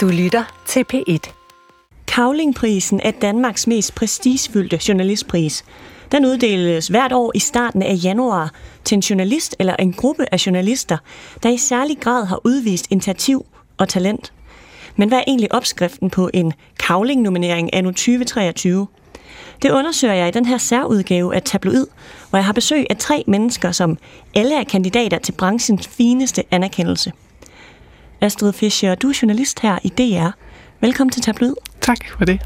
Du lytter til P1. Kavlingprisen er Danmarks mest prestigefyldte journalistpris. Den uddeles hvert år i starten af januar til en journalist eller en gruppe af journalister, der i særlig grad har udvist initiativ og talent. Men hvad er egentlig opskriften på en kavlingnominering anno 2023? Det undersøger jeg i den her særudgave af Tabloid, hvor jeg har besøg af tre mennesker, som alle er kandidater til branchens fineste anerkendelse. Astrid Fischer, du er journalist her i DR. Velkommen til Tabloid. Tak for det.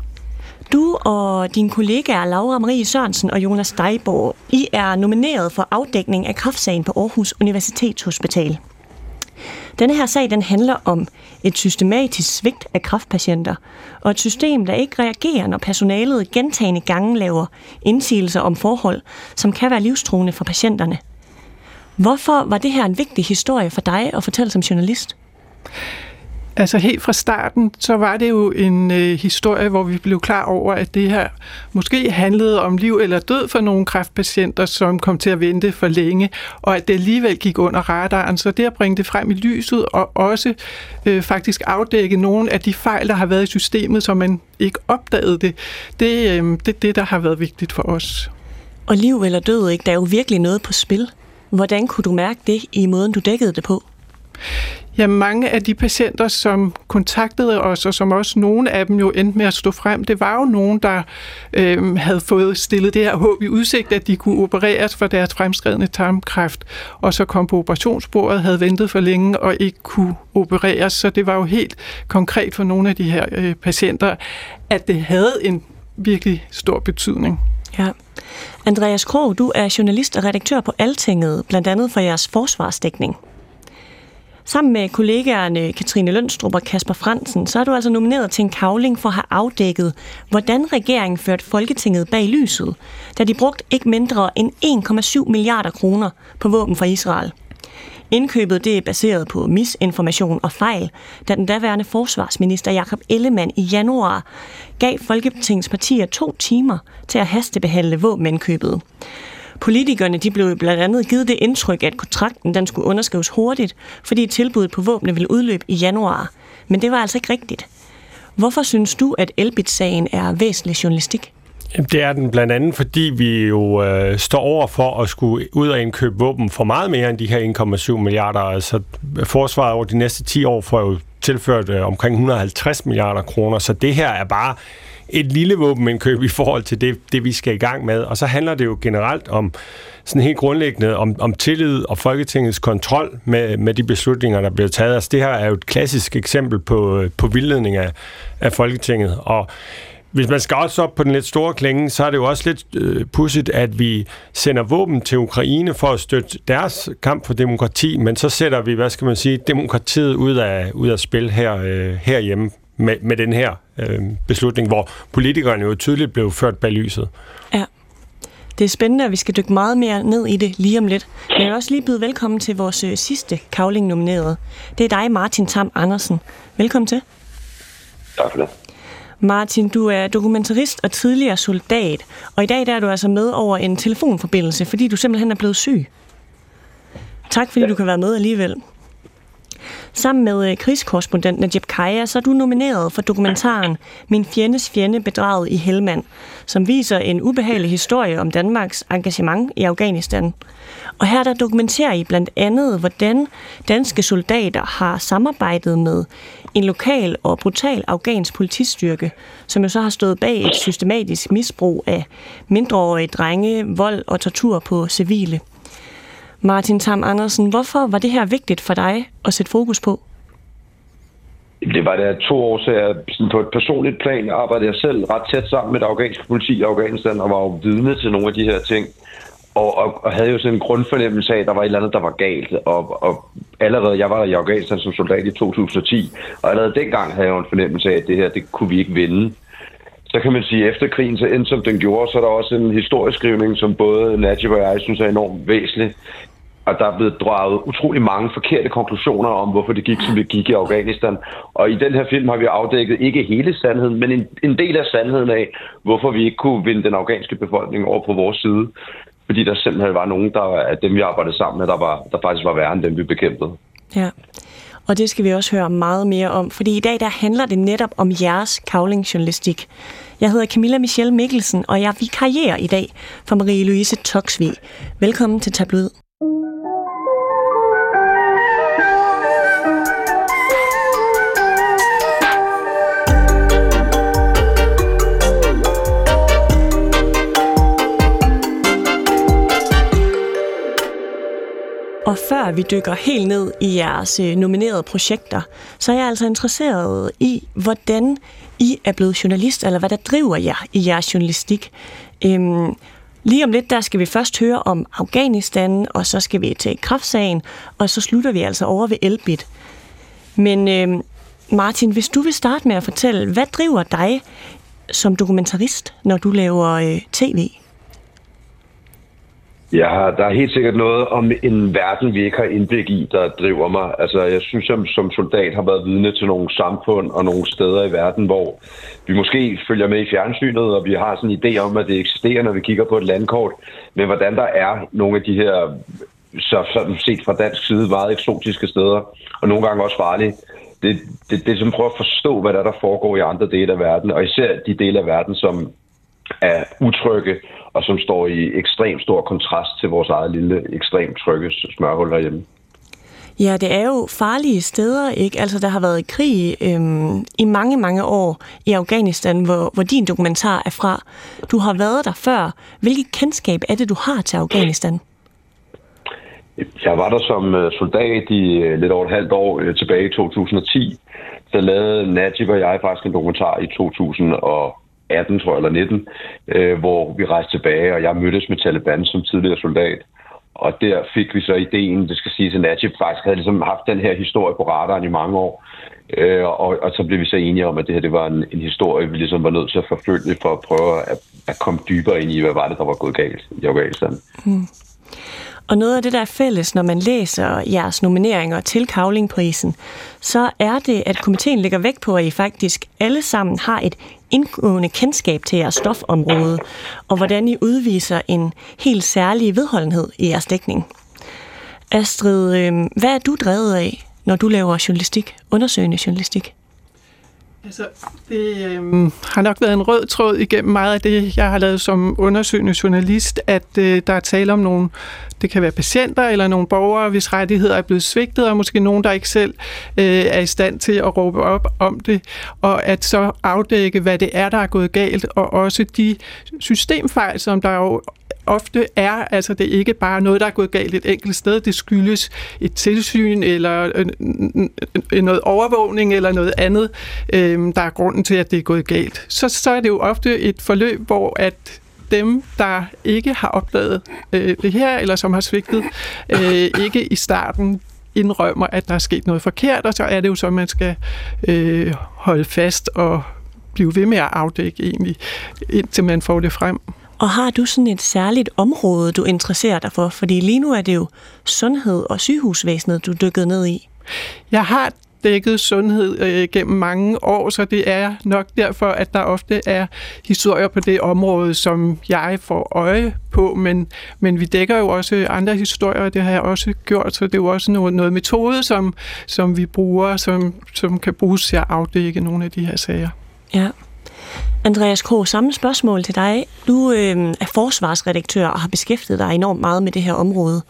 Du og dine kollegaer Laura Marie Sørensen og Jonas Steiborg, I er nomineret for afdækning af kraftsagen på Aarhus Universitetshospital. Denne her sag den handler om et systematisk svigt af kraftpatienter, og et system, der ikke reagerer, når personalet gentagende gange laver indsigelser om forhold, som kan være livstruende for patienterne. Hvorfor var det her en vigtig historie for dig at fortælle som journalist? Altså helt fra starten, så var det jo en øh, historie, hvor vi blev klar over, at det her måske handlede om liv eller død for nogle kræftpatienter, som kom til at vente for længe, og at det alligevel gik under radaren. Så det at bringe det frem i lyset, og også øh, faktisk afdække nogle af de fejl, der har været i systemet, så man ikke opdagede det, det er øh, det, det, der har været vigtigt for os. Og liv eller død, ikke? der er jo virkelig noget på spil. Hvordan kunne du mærke det i måden, du dækkede det på? Ja, mange af de patienter, som kontaktede os, og som også nogle af dem jo endte med at stå frem, det var jo nogen, der øh, havde fået stillet det her håb i udsigt, at de kunne opereres for deres fremskredende tarmkræft, og så kom på operationsbordet, havde ventet for længe og ikke kunne opereres. Så det var jo helt konkret for nogle af de her øh, patienter, at det havde en virkelig stor betydning. Ja. Andreas Krog, du er journalist og redaktør på Altinget, blandt andet for jeres forsvarsdækning. Sammen med kollegaerne Katrine Lønstrup og Kasper Fransen, så er du altså nomineret til en kavling for at have afdækket, hvordan regeringen førte Folketinget bag lyset, da de brugte ikke mindre end 1,7 milliarder kroner på våben fra Israel. Indkøbet det er baseret på misinformation og fejl, da den daværende forsvarsminister Jakob Ellemann i januar gav Folketingets partier to timer til at hastebehandle våbenindkøbet. Politikerne de blev blandt andet givet det indtryk, at kontrakten den skulle underskrives hurtigt, fordi tilbuddet på våbne ville udløbe i januar. Men det var altså ikke rigtigt. Hvorfor synes du, at Elbit-sagen er væsentlig journalistik? Det er den blandt andet, fordi vi jo øh, står over for at skulle ud og indkøbe våben for meget mere end de her 1,7 milliarder. Altså forsvaret over de næste 10 år får jo tilført øh, omkring 150 milliarder kroner, så det her er bare et lille våbenindkøb i forhold til det, det, vi skal i gang med. Og så handler det jo generelt om sådan helt grundlæggende om, om tillid og Folketingets kontrol med, med de beslutninger, der bliver taget. Altså det her er jo et klassisk eksempel på, på vildledning af, af Folketinget. Og hvis man skal også op på den lidt store klinge, så er det jo også lidt øh, pudsigt, at vi sender våben til Ukraine for at støtte deres kamp for demokrati, men så sætter vi, hvad skal man sige, demokratiet ud af, ud af spil her, øh, herhjemme med, med den her øh, beslutning, hvor politikerne jo tydeligt blev ført bag lyset. Ja. Det er spændende, at vi skal dykke meget mere ned i det lige om lidt. Men jeg vil også lige byde velkommen til vores øh, sidste kavling-nominerede. Det er dig, Martin Tam Andersen. Velkommen til. Tak for det. Martin, du er dokumentarist og tidligere soldat, og i dag der er du altså med over en telefonforbindelse, fordi du simpelthen er blevet syg. Tak fordi ja. du kan være med alligevel. Sammen med øh, krigskorrespondent Najib Kaya, så er du nomineret for dokumentaren Min fjendes fjende bedraget i Helmand, som viser en ubehagelig historie om Danmarks engagement i Afghanistan. Og her der dokumenterer I blandt andet, hvordan danske soldater har samarbejdet med en lokal og brutal afghansk politistyrke, som jo så har stået bag et systematisk misbrug af mindreårige drenge, vold og tortur på civile. Martin Tam Andersen, hvorfor var det her vigtigt for dig at sætte fokus på? Det var der to år, så på et personligt plan arbejdede jeg selv ret tæt sammen med det afghanske politi i Afghanistan og var jo vidne til nogle af de her ting. Og, og, og havde jo sådan en grundfornemmelse af, at der var et eller andet, der var galt. Og, og allerede, jeg var i Afghanistan som soldat i 2010, og allerede dengang havde jeg jo en fornemmelse af, at det her, det kunne vi ikke vinde. Så kan man sige, at efter krigen så endte som den gjorde, så er der også en historieskrivning, som både Najib og jeg synes er enormt væsentlig og der er blevet draget utrolig mange forkerte konklusioner om, hvorfor det gik, som det gik i Afghanistan. Og i den her film har vi afdækket ikke hele sandheden, men en, en del af sandheden af, hvorfor vi ikke kunne vinde den afghanske befolkning over på vores side. Fordi der simpelthen var nogen, der af dem, vi arbejdede sammen med, der, var, der faktisk var værre end dem, vi bekæmpede. Ja. og det skal vi også høre meget mere om, fordi i dag der handler det netop om jeres kavlingjournalistik. Jeg hedder Camilla Michelle Mikkelsen, og jeg vikarierer i dag for Marie-Louise Toksvig. Velkommen til Tabloid. Og før vi dykker helt ned i jeres øh, nominerede projekter, så er jeg altså interesseret i, hvordan I er blevet journalist, eller hvad der driver jer i jeres journalistik. Øhm, lige om lidt, der skal vi først høre om Afghanistan, og så skal vi til kraftsagen, og så slutter vi altså over ved Elbit. Men øhm, Martin, hvis du vil starte med at fortælle, hvad driver dig som dokumentarist, når du laver øh, tv? Ja, der er helt sikkert noget om en verden, vi ikke har indblik i, der driver mig. Altså, jeg synes, jeg som soldat har været vidne til nogle samfund og nogle steder i verden, hvor vi måske følger med i fjernsynet, og vi har sådan en idé om, at det eksisterer, når vi kigger på et landkort. Men hvordan der er nogle af de her, så sådan set fra dansk side, meget eksotiske steder, og nogle gange også farlige, det, det, det er som prøver at forstå, hvad der, er, der foregår i andre dele af verden, og især de dele af verden, som er utrygge, og som står i ekstremt stor kontrast til vores eget lille, ekstremt trygge smørhul derhjemme. Ja, det er jo farlige steder, ikke? Altså, der har været krig øhm, i mange, mange år i Afghanistan, hvor, hvor din dokumentar er fra. Du har været der før. Hvilket kendskab er det, du har til Afghanistan? Jeg var der som øh, soldat i øh, lidt over et halvt år øh, tilbage i 2010. Så lavede Najib og jeg faktisk en dokumentar i 2000 og 18, tror jeg, eller 19, øh, hvor vi rejste tilbage, og jeg mødtes med Taliban som tidligere soldat. Og der fik vi så ideen, det skal sige, at Najib faktisk havde ligesom haft den her historie på radaren i mange år. Øh, og, og så blev vi så enige om, at det her det var en, en historie, vi ligesom var nødt til at forfølge for at prøve at, at komme dybere ind i, hvad var det, der var gået galt i Afghanistan. Hmm. Og noget af det, der er fælles, når man læser jeres nomineringer til Kavlingprisen, så er det, at komiteen lægger vægt på, at I faktisk alle sammen har et indgående kendskab til jeres stofområde, og hvordan I udviser en helt særlig vedholdenhed i jeres dækning. Astrid, øhm, hvad er du drevet af, når du laver journalistik, undersøgende journalistik? Altså, det øh, har nok været en rød tråd igennem meget af det, jeg har lavet som undersøgende journalist, at øh, der er tale om nogle, det kan være patienter eller nogle borgere, hvis rettigheder er blevet svigtet, og måske nogen, der ikke selv øh, er i stand til at råbe op om det, og at så afdække, hvad det er, der er gået galt, og også de systemfejl, som der jo ofte er, altså det er ikke bare noget, der er gået galt et enkelt sted, det skyldes et tilsyn eller noget overvågning eller noget andet, øhm, der er grunden til, at det er gået galt. Så, så er det jo ofte et forløb, hvor at dem, der ikke har opdaget øh, det her, eller som har svigtet, øh, ikke i starten indrømmer, at der er sket noget forkert, og så er det jo så, at man skal øh, holde fast og blive ved med at afdække egentlig, indtil man får det frem. Og har du sådan et særligt område, du interesserer dig for? Fordi lige nu er det jo sundhed og sygehusvæsenet, du dykket ned i. Jeg har dækket sundhed øh, gennem mange år, så det er nok derfor, at der ofte er historier på det område, som jeg får øje på, men, men vi dækker jo også andre historier, og det har jeg også gjort, så det er jo også noget, noget metode, som, som vi bruger, som, som kan bruges til at afdække nogle af de her sager. Ja. Andreas K., samme spørgsmål til dig. Du øh, er forsvarsredaktør og har beskæftiget dig enormt meget med det her område.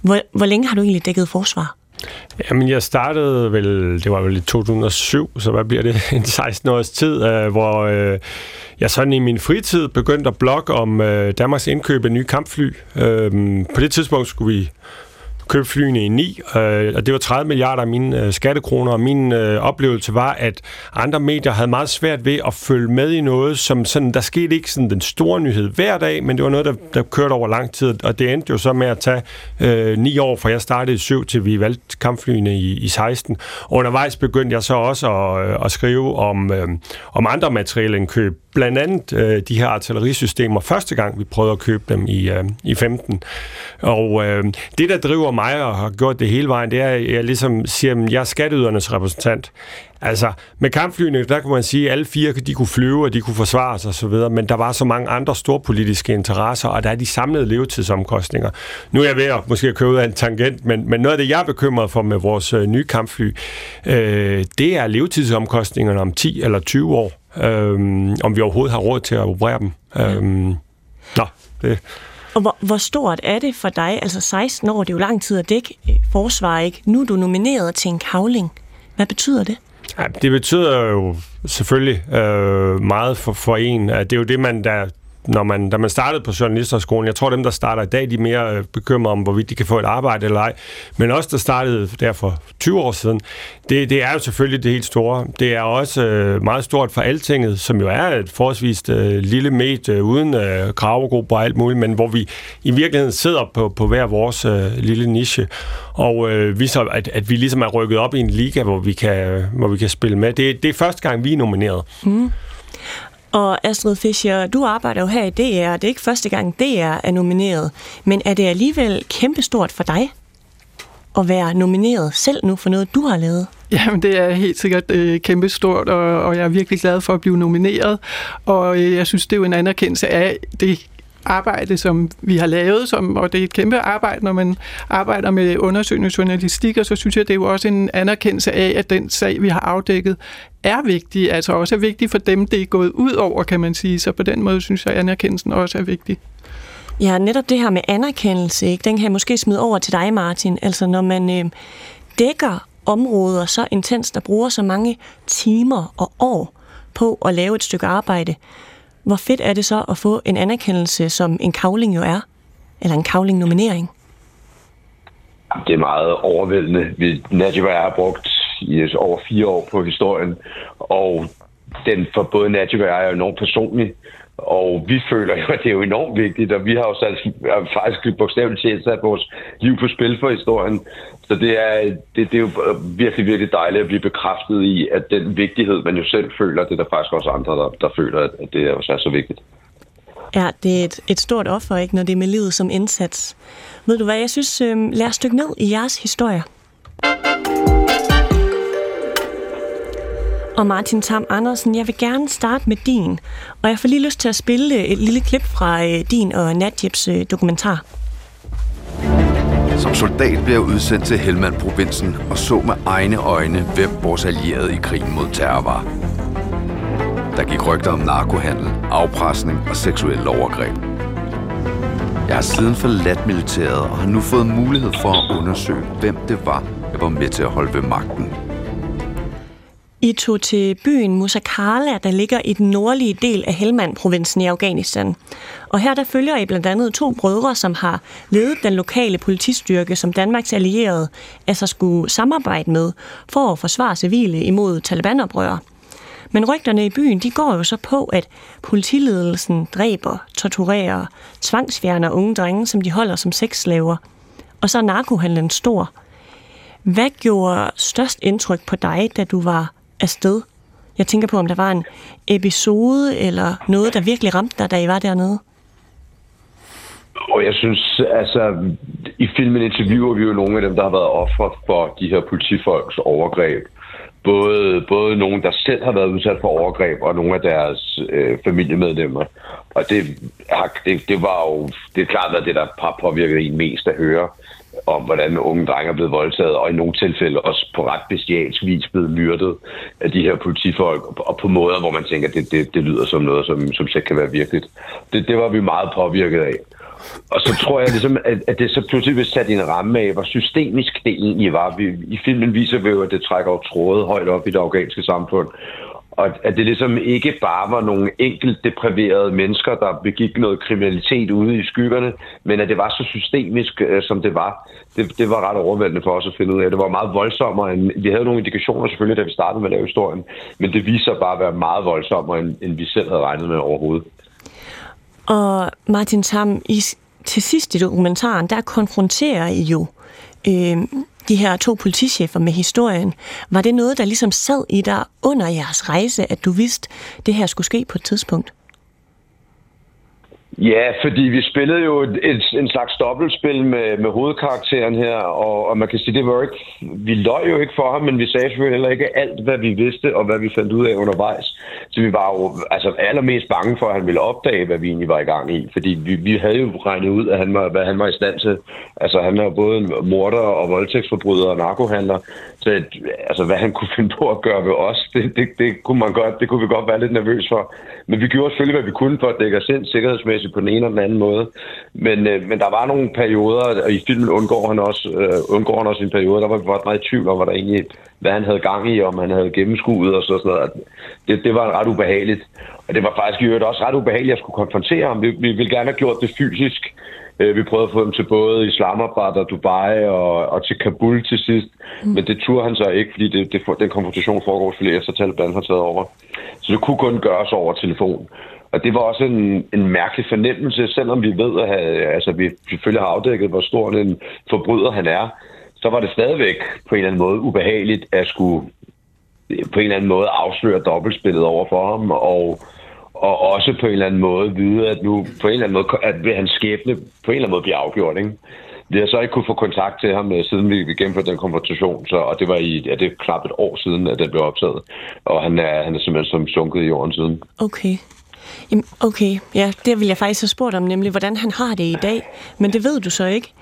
Hvor, hvor længe har du egentlig dækket forsvar? Jamen, jeg startede vel, det var vel i 2007, så hvad bliver det, en 16 års tid, øh, hvor øh, jeg sådan i min fritid begyndte at blogge om øh, Danmarks indkøb af nye kampfly. Øh, på det tidspunkt skulle vi købte flyene i 9, øh, og det var 30 milliarder af mine øh, skattekroner, og min øh, oplevelse var, at andre medier havde meget svært ved at følge med i noget, som sådan, der skete ikke sådan den store nyhed hver dag, men det var noget, der, der kørte over lang tid, og det endte jo så med at tage øh, 9 år, fra jeg startede i 7 til vi valgte kampflyene i, i 16. Og undervejs begyndte jeg så også at, øh, at skrive om, øh, om andre materielindkøb, blandt andet øh, de her artillerisystemer første gang, vi prøvede at købe dem i, øh, i 15. Og øh, det, der driver mig, og har gjort det hele vejen, det er, at jeg ligesom siger, at jeg er skatteydernes repræsentant. Altså, med kampflyene, der kunne man sige, at alle fire de kunne flyve, og de kunne forsvare sig osv., men der var så mange andre storpolitiske interesser, og der er de samlede levetidsomkostninger. Nu er jeg ved at måske købe ud af en tangent, men, men noget af det, jeg er bekymret for med vores øh, nye kampfly, øh, det er levetidsomkostningerne om 10 eller 20 år, øh, om vi overhovedet har råd til at operere dem. Øh, nå, det... Og hvor, hvor stort er det for dig? Altså 16 år, det er jo lang tid at dække øh, forsvar, ikke? Nu er du nomineret til en kavling. Hvad betyder det? Ja, det betyder jo selvfølgelig øh, meget for, for en. Det er jo det, man der når man, da man startede på journalisterskolen, jeg tror dem, der starter i dag, de er mere øh, bekymrede om, hvorvidt de kan få et arbejde eller ej. Men også der startede der for 20 år siden, det, det er jo selvfølgelig det helt store. Det er også øh, meget stort for Altinget, som jo er et forholdsvis øh, lille medie øh, uden øh, kravegrupper og alt muligt, men hvor vi i virkeligheden sidder på, på hver vores øh, lille niche. Og øh, vi så, at, at vi ligesom er rykket op i en liga, hvor vi kan, hvor vi kan spille med. Det, det er første gang, vi er nomineret. Mm. Og Astrid Fischer, du arbejder jo her i DR. Det er ikke første gang, DR er nomineret. Men er det alligevel kæmpestort for dig at være nomineret selv nu for noget, du har lavet? Jamen, det er helt sikkert øh, kæmpestort, og, og jeg er virkelig glad for at blive nomineret. Og øh, jeg synes, det er jo en anerkendelse af det arbejde, som vi har lavet, som, og det er et kæmpe arbejde, når man arbejder med undersøgende journalistik, og så synes jeg, det er jo også en anerkendelse af, at den sag, vi har afdækket, er vigtig, altså også er vigtig for dem, det er gået ud over, kan man sige. Så på den måde synes jeg, at anerkendelsen også er vigtig. Ja, netop det her med anerkendelse, ikke? den kan jeg måske smide over til dig, Martin. Altså når man øh, dækker områder så intenst og bruger så mange timer og år på at lave et stykke arbejde, hvor fedt er det så at få en anerkendelse, som en kavling jo er? Eller en kavling-nominering? Det er meget overvældende. Vi, Najib har brugt i øh, over fire år på historien, og den for både Najib og jeg er enormt personlig. Og vi føler jo, at det er jo enormt vigtigt, og vi har jo sat, altså, faktisk bogstaveligt talt sat vores liv på spil for historien. Så det er, det, det er jo virkelig, virkelig dejligt at blive bekræftet i, at den vigtighed, man jo selv føler, det er der faktisk også andre, der, der føler, at det også er så vigtigt. Ja, det er et, et stort offer, ikke, når det er med livet som indsats. Ved du hvad, jeg synes, øh, lad os dykke ned i jeres historie. Og Martin Tam Andersen, jeg vil gerne starte med din. Og jeg får lige lyst til at spille øh, et lille klip fra øh, din og Nadjibs øh, dokumentar. Som soldat blev jeg udsendt til Helmand-provinsen og så med egne øjne, hvem vores allierede i krigen mod terror var. Der gik rygter om narkohandel, afpresning og seksuelle overgreb. Jeg har siden forladt militæret og har nu fået mulighed for at undersøge, hvem det var, jeg var med til at holde ved magten i tog til byen Musakala, der ligger i den nordlige del af Helmand-provinsen i Afghanistan. Og her der følger I blandt andet to brødre, som har ledet den lokale politistyrke, som Danmarks allierede altså skulle samarbejde med for at forsvare civile imod Taliban-oprør. Men rygterne i byen de går jo så på, at politiledelsen dræber, torturerer, tvangsfjerner unge drenge, som de holder som sexslaver. Og så er narkohandlen stor. Hvad gjorde størst indtryk på dig, da du var afsted. Jeg tænker på, om der var en episode eller noget, der virkelig ramte dig, da I var dernede. Og jeg synes, altså, i filmen interviewer vi jo nogle af dem, der har været ofre for de her politifolks overgreb. Både, både nogen, der selv har været udsat for overgreb, og nogle af deres øh, familiemedlemmer. Og det, det, det var jo, det er klart, at det der har påvirket en mest at høre om, hvordan unge drenge er blevet voldtaget, og i nogle tilfælde også på ret bestialsk vis blevet myrdet af de her politifolk, og på måder, hvor man tænker, at det, det, det lyder som noget, som, som slet kan være virkeligt. Det, det var vi meget påvirket af. Og så tror jeg ligesom, at, at det så pludselig vil sætte en ramme af, hvor systemisk det egentlig var. Vi, I filmen viser vi jo, at det trækker jo tråde højt op i det afghanske samfund, og at det ligesom ikke bare var nogle enkelt depriverede mennesker, der begik noget kriminalitet ude i skyggerne, men at det var så systemisk, øh, som det var. Det, det var ret overvældende for os at finde ud af. Det var meget voldsommere. End, vi havde nogle indikationer selvfølgelig, da vi startede med at lave historien, men det viser bare at være meget voldsommere, end, end vi selv havde regnet med overhovedet. Og Martin Tam, I, til sidst i dokumentaren, der konfronterer I jo øh, de her to politichefer med historien. Var det noget, der ligesom sad i dig under jeres rejse, at du vidste, at det her skulle ske på et tidspunkt? Ja, fordi vi spillede jo et, et, en slags dobbeltspil med, med hovedkarakteren her, og, og man kan sige, det var ikke, vi løj jo ikke for ham, men vi sagde selvfølgelig heller ikke alt, hvad vi vidste og hvad vi fandt ud af undervejs. Så vi var jo altså, allermest bange for, at han ville opdage, hvad vi egentlig var i gang i, fordi vi, vi havde jo regnet ud, at han var, hvad han var i stand til. Altså han er både en morder og voldtægtsforbryder og narkohandler, så at, altså, hvad han kunne finde på at gøre ved os, det, det, det, kunne man godt, det kunne vi godt være lidt nervøs for. Men vi gjorde selvfølgelig, hvad vi kunne for at dække os ind sikkerhedsmæssigt på den ene eller den anden måde. Men, øh, men der var nogle perioder, og i filmen undgår han også, øh, undgår han også en periode, der var vi meget i tvivl om, hvad, der egentlig, hvad han havde gang i, om han havde gennemskuet og sådan noget. Det, det var ret ubehageligt. Og det var faktisk i øvrigt også ret ubehageligt at skulle konfrontere ham. Vi, vi ville gerne have gjort det fysisk. Øh, vi prøvede at få dem til både Islamabad og Dubai og, og til Kabul til sidst. Mm. Men det turde han så ikke, fordi det, det, den konfrontation foregår selvfølgelig efter Taliban har taget over. Så det kunne kun gøres over telefon. Og det var også en, en mærkelig fornemmelse, selvom vi ved, at altså, vi selvfølgelig har afdækket, hvor stor en forbryder han er, så var det stadigvæk på en eller anden måde ubehageligt at skulle på en eller anden måde afsløre dobbeltspillet over for ham, og, og også på en eller anden måde vide, at nu på en eller anden måde, at hans skæbne på en eller anden måde bliver afgjort. Ikke? Vi har så ikke kunne få kontakt til ham, øh, siden vi gennemførte den konfrontation, så, og det var i ja, det er knap et år siden, at den blev optaget. Og han er, han er simpelthen som sunket i jorden siden. Okay. Jamen, okay, ja, det vil jeg faktisk have spurgt om, nemlig hvordan han har det i dag. Men det ved du så ikke.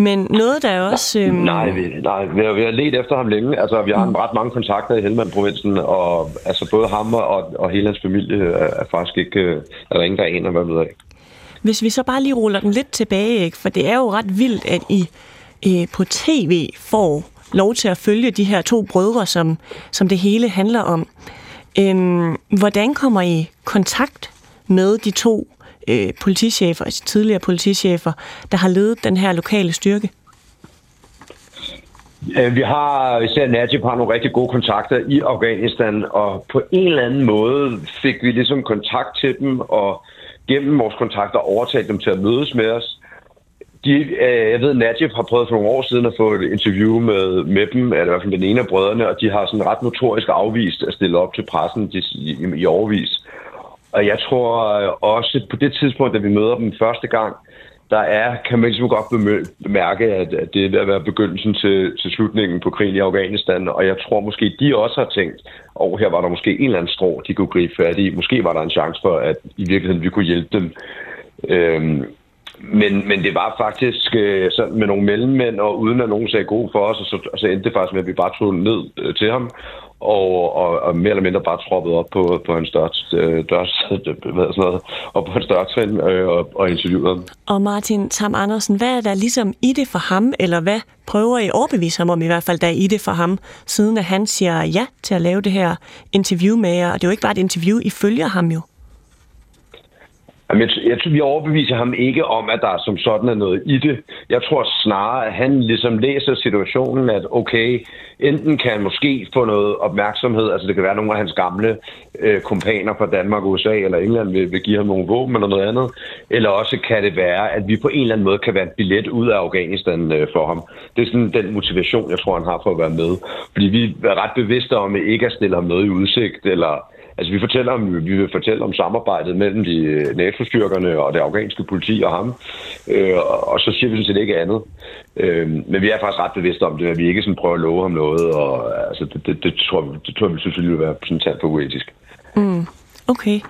Men noget, der er også... Øhm... Nej, vi, nej vi, har, vi har let efter ham længe. Altså, vi har mm. ret mange kontakter i Helmand-provinsen, og altså, både ham og, og hele hans familie er, er faktisk ikke... Øh, er der ingen, der aner, hvad ved af. Hvis vi så bare lige ruller den lidt tilbage, ikke? for det er jo ret vildt, at I øh, på tv får lov til at følge de her to brødre, som, som det hele handler om. Øhm, hvordan kommer I kontakt med de to øh, politichefer, altså tidligere politichefer, der har ledet den her lokale styrke? Øh, vi har, især Najib har nogle rigtig gode kontakter i Afghanistan, og på en eller anden måde fik vi ligesom kontakt til dem, og gennem vores kontakter overtalte dem til at mødes med os. De, øh, jeg ved, Najib har prøvet for nogle år siden at få et interview med, med dem, eller i hvert fald den ene af brødrene, og de har sådan ret notorisk afvist at stille op til pressen i, i, i overvis. Og jeg tror øh, også på det tidspunkt, da vi møder dem første gang, der er, kan man ligesom godt bemærke, at, at det er ved at være begyndelsen til, til slutningen på krigen i Afghanistan. Og jeg tror måske, de også har tænkt, og her var der måske en eller anden strå, de kunne gribe fat i. Måske var der en chance for, at i virkeligheden vi kunne hjælpe dem. Øhm, men, men det var faktisk øh, sådan med nogle mellemmænd, og uden at nogen sagde god for os, og så, og så endte det faktisk med, at vi bare tog ned øh, til ham, og, og, og mere eller mindre bare troppede op på, på en større øh, dør, hvad sådan noget, og på en større trin øh, og, og interviewet ham. Og Martin Tam Andersen, hvad er der ligesom i det for ham, eller hvad prøver I at overbevise ham om i hvert fald, der er i det for ham, siden at han siger ja til at lave det her interview med jer, og det er jo ikke bare et interview, I følger ham jo. Jamen, jeg, jeg tror, vi overbeviser ham ikke om, at der som sådan er noget i det. Jeg tror snarere, at han ligesom læser situationen, at okay, enten kan han måske få noget opmærksomhed, altså det kan være nogle af hans gamle øh, kompaner fra Danmark, USA eller England vil, vil give ham nogle våben eller noget andet, eller også kan det være, at vi på en eller anden måde kan være en billet ud af Afghanistan øh, for ham. Det er sådan den motivation, jeg tror, han har for at være med. Fordi vi er ret bevidste om, at ikke at stille ham noget i udsigt, eller Altså, vi, fortæller om, vi vil fortælle om samarbejdet mellem de øh, NATO-styrkerne og det afghanske politi og ham, øh, og så siger vi sådan set ikke andet. Øh, men vi er faktisk ret bevidste om det, at vi ikke sådan prøver at love ham noget, og altså, det, det, det, tror, det tror vi selvfølgelig vil være sådan på uetisk. Mm. Okay.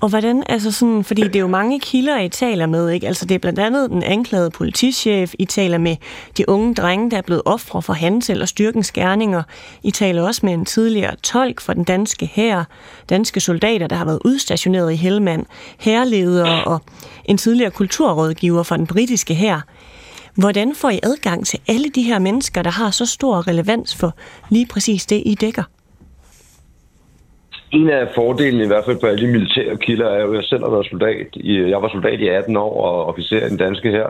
Og hvordan, altså sådan, fordi det er jo mange kilder, I taler med, ikke? Altså det er blandt andet den anklagede politichef, I taler med de unge drenge, der er blevet ofre for hans eller styrkens gerninger. I taler også med en tidligere tolk for den danske hær, danske soldater, der har været udstationeret i Helmand, herreledere og en tidligere kulturrådgiver for den britiske hær. Hvordan får I adgang til alle de her mennesker, der har så stor relevans for lige præcis det, I dækker? En af fordelene i hvert fald på alle de militære kilder er jo, at jeg selv har været soldat. Jeg var soldat i 18 år og officer i den danske her.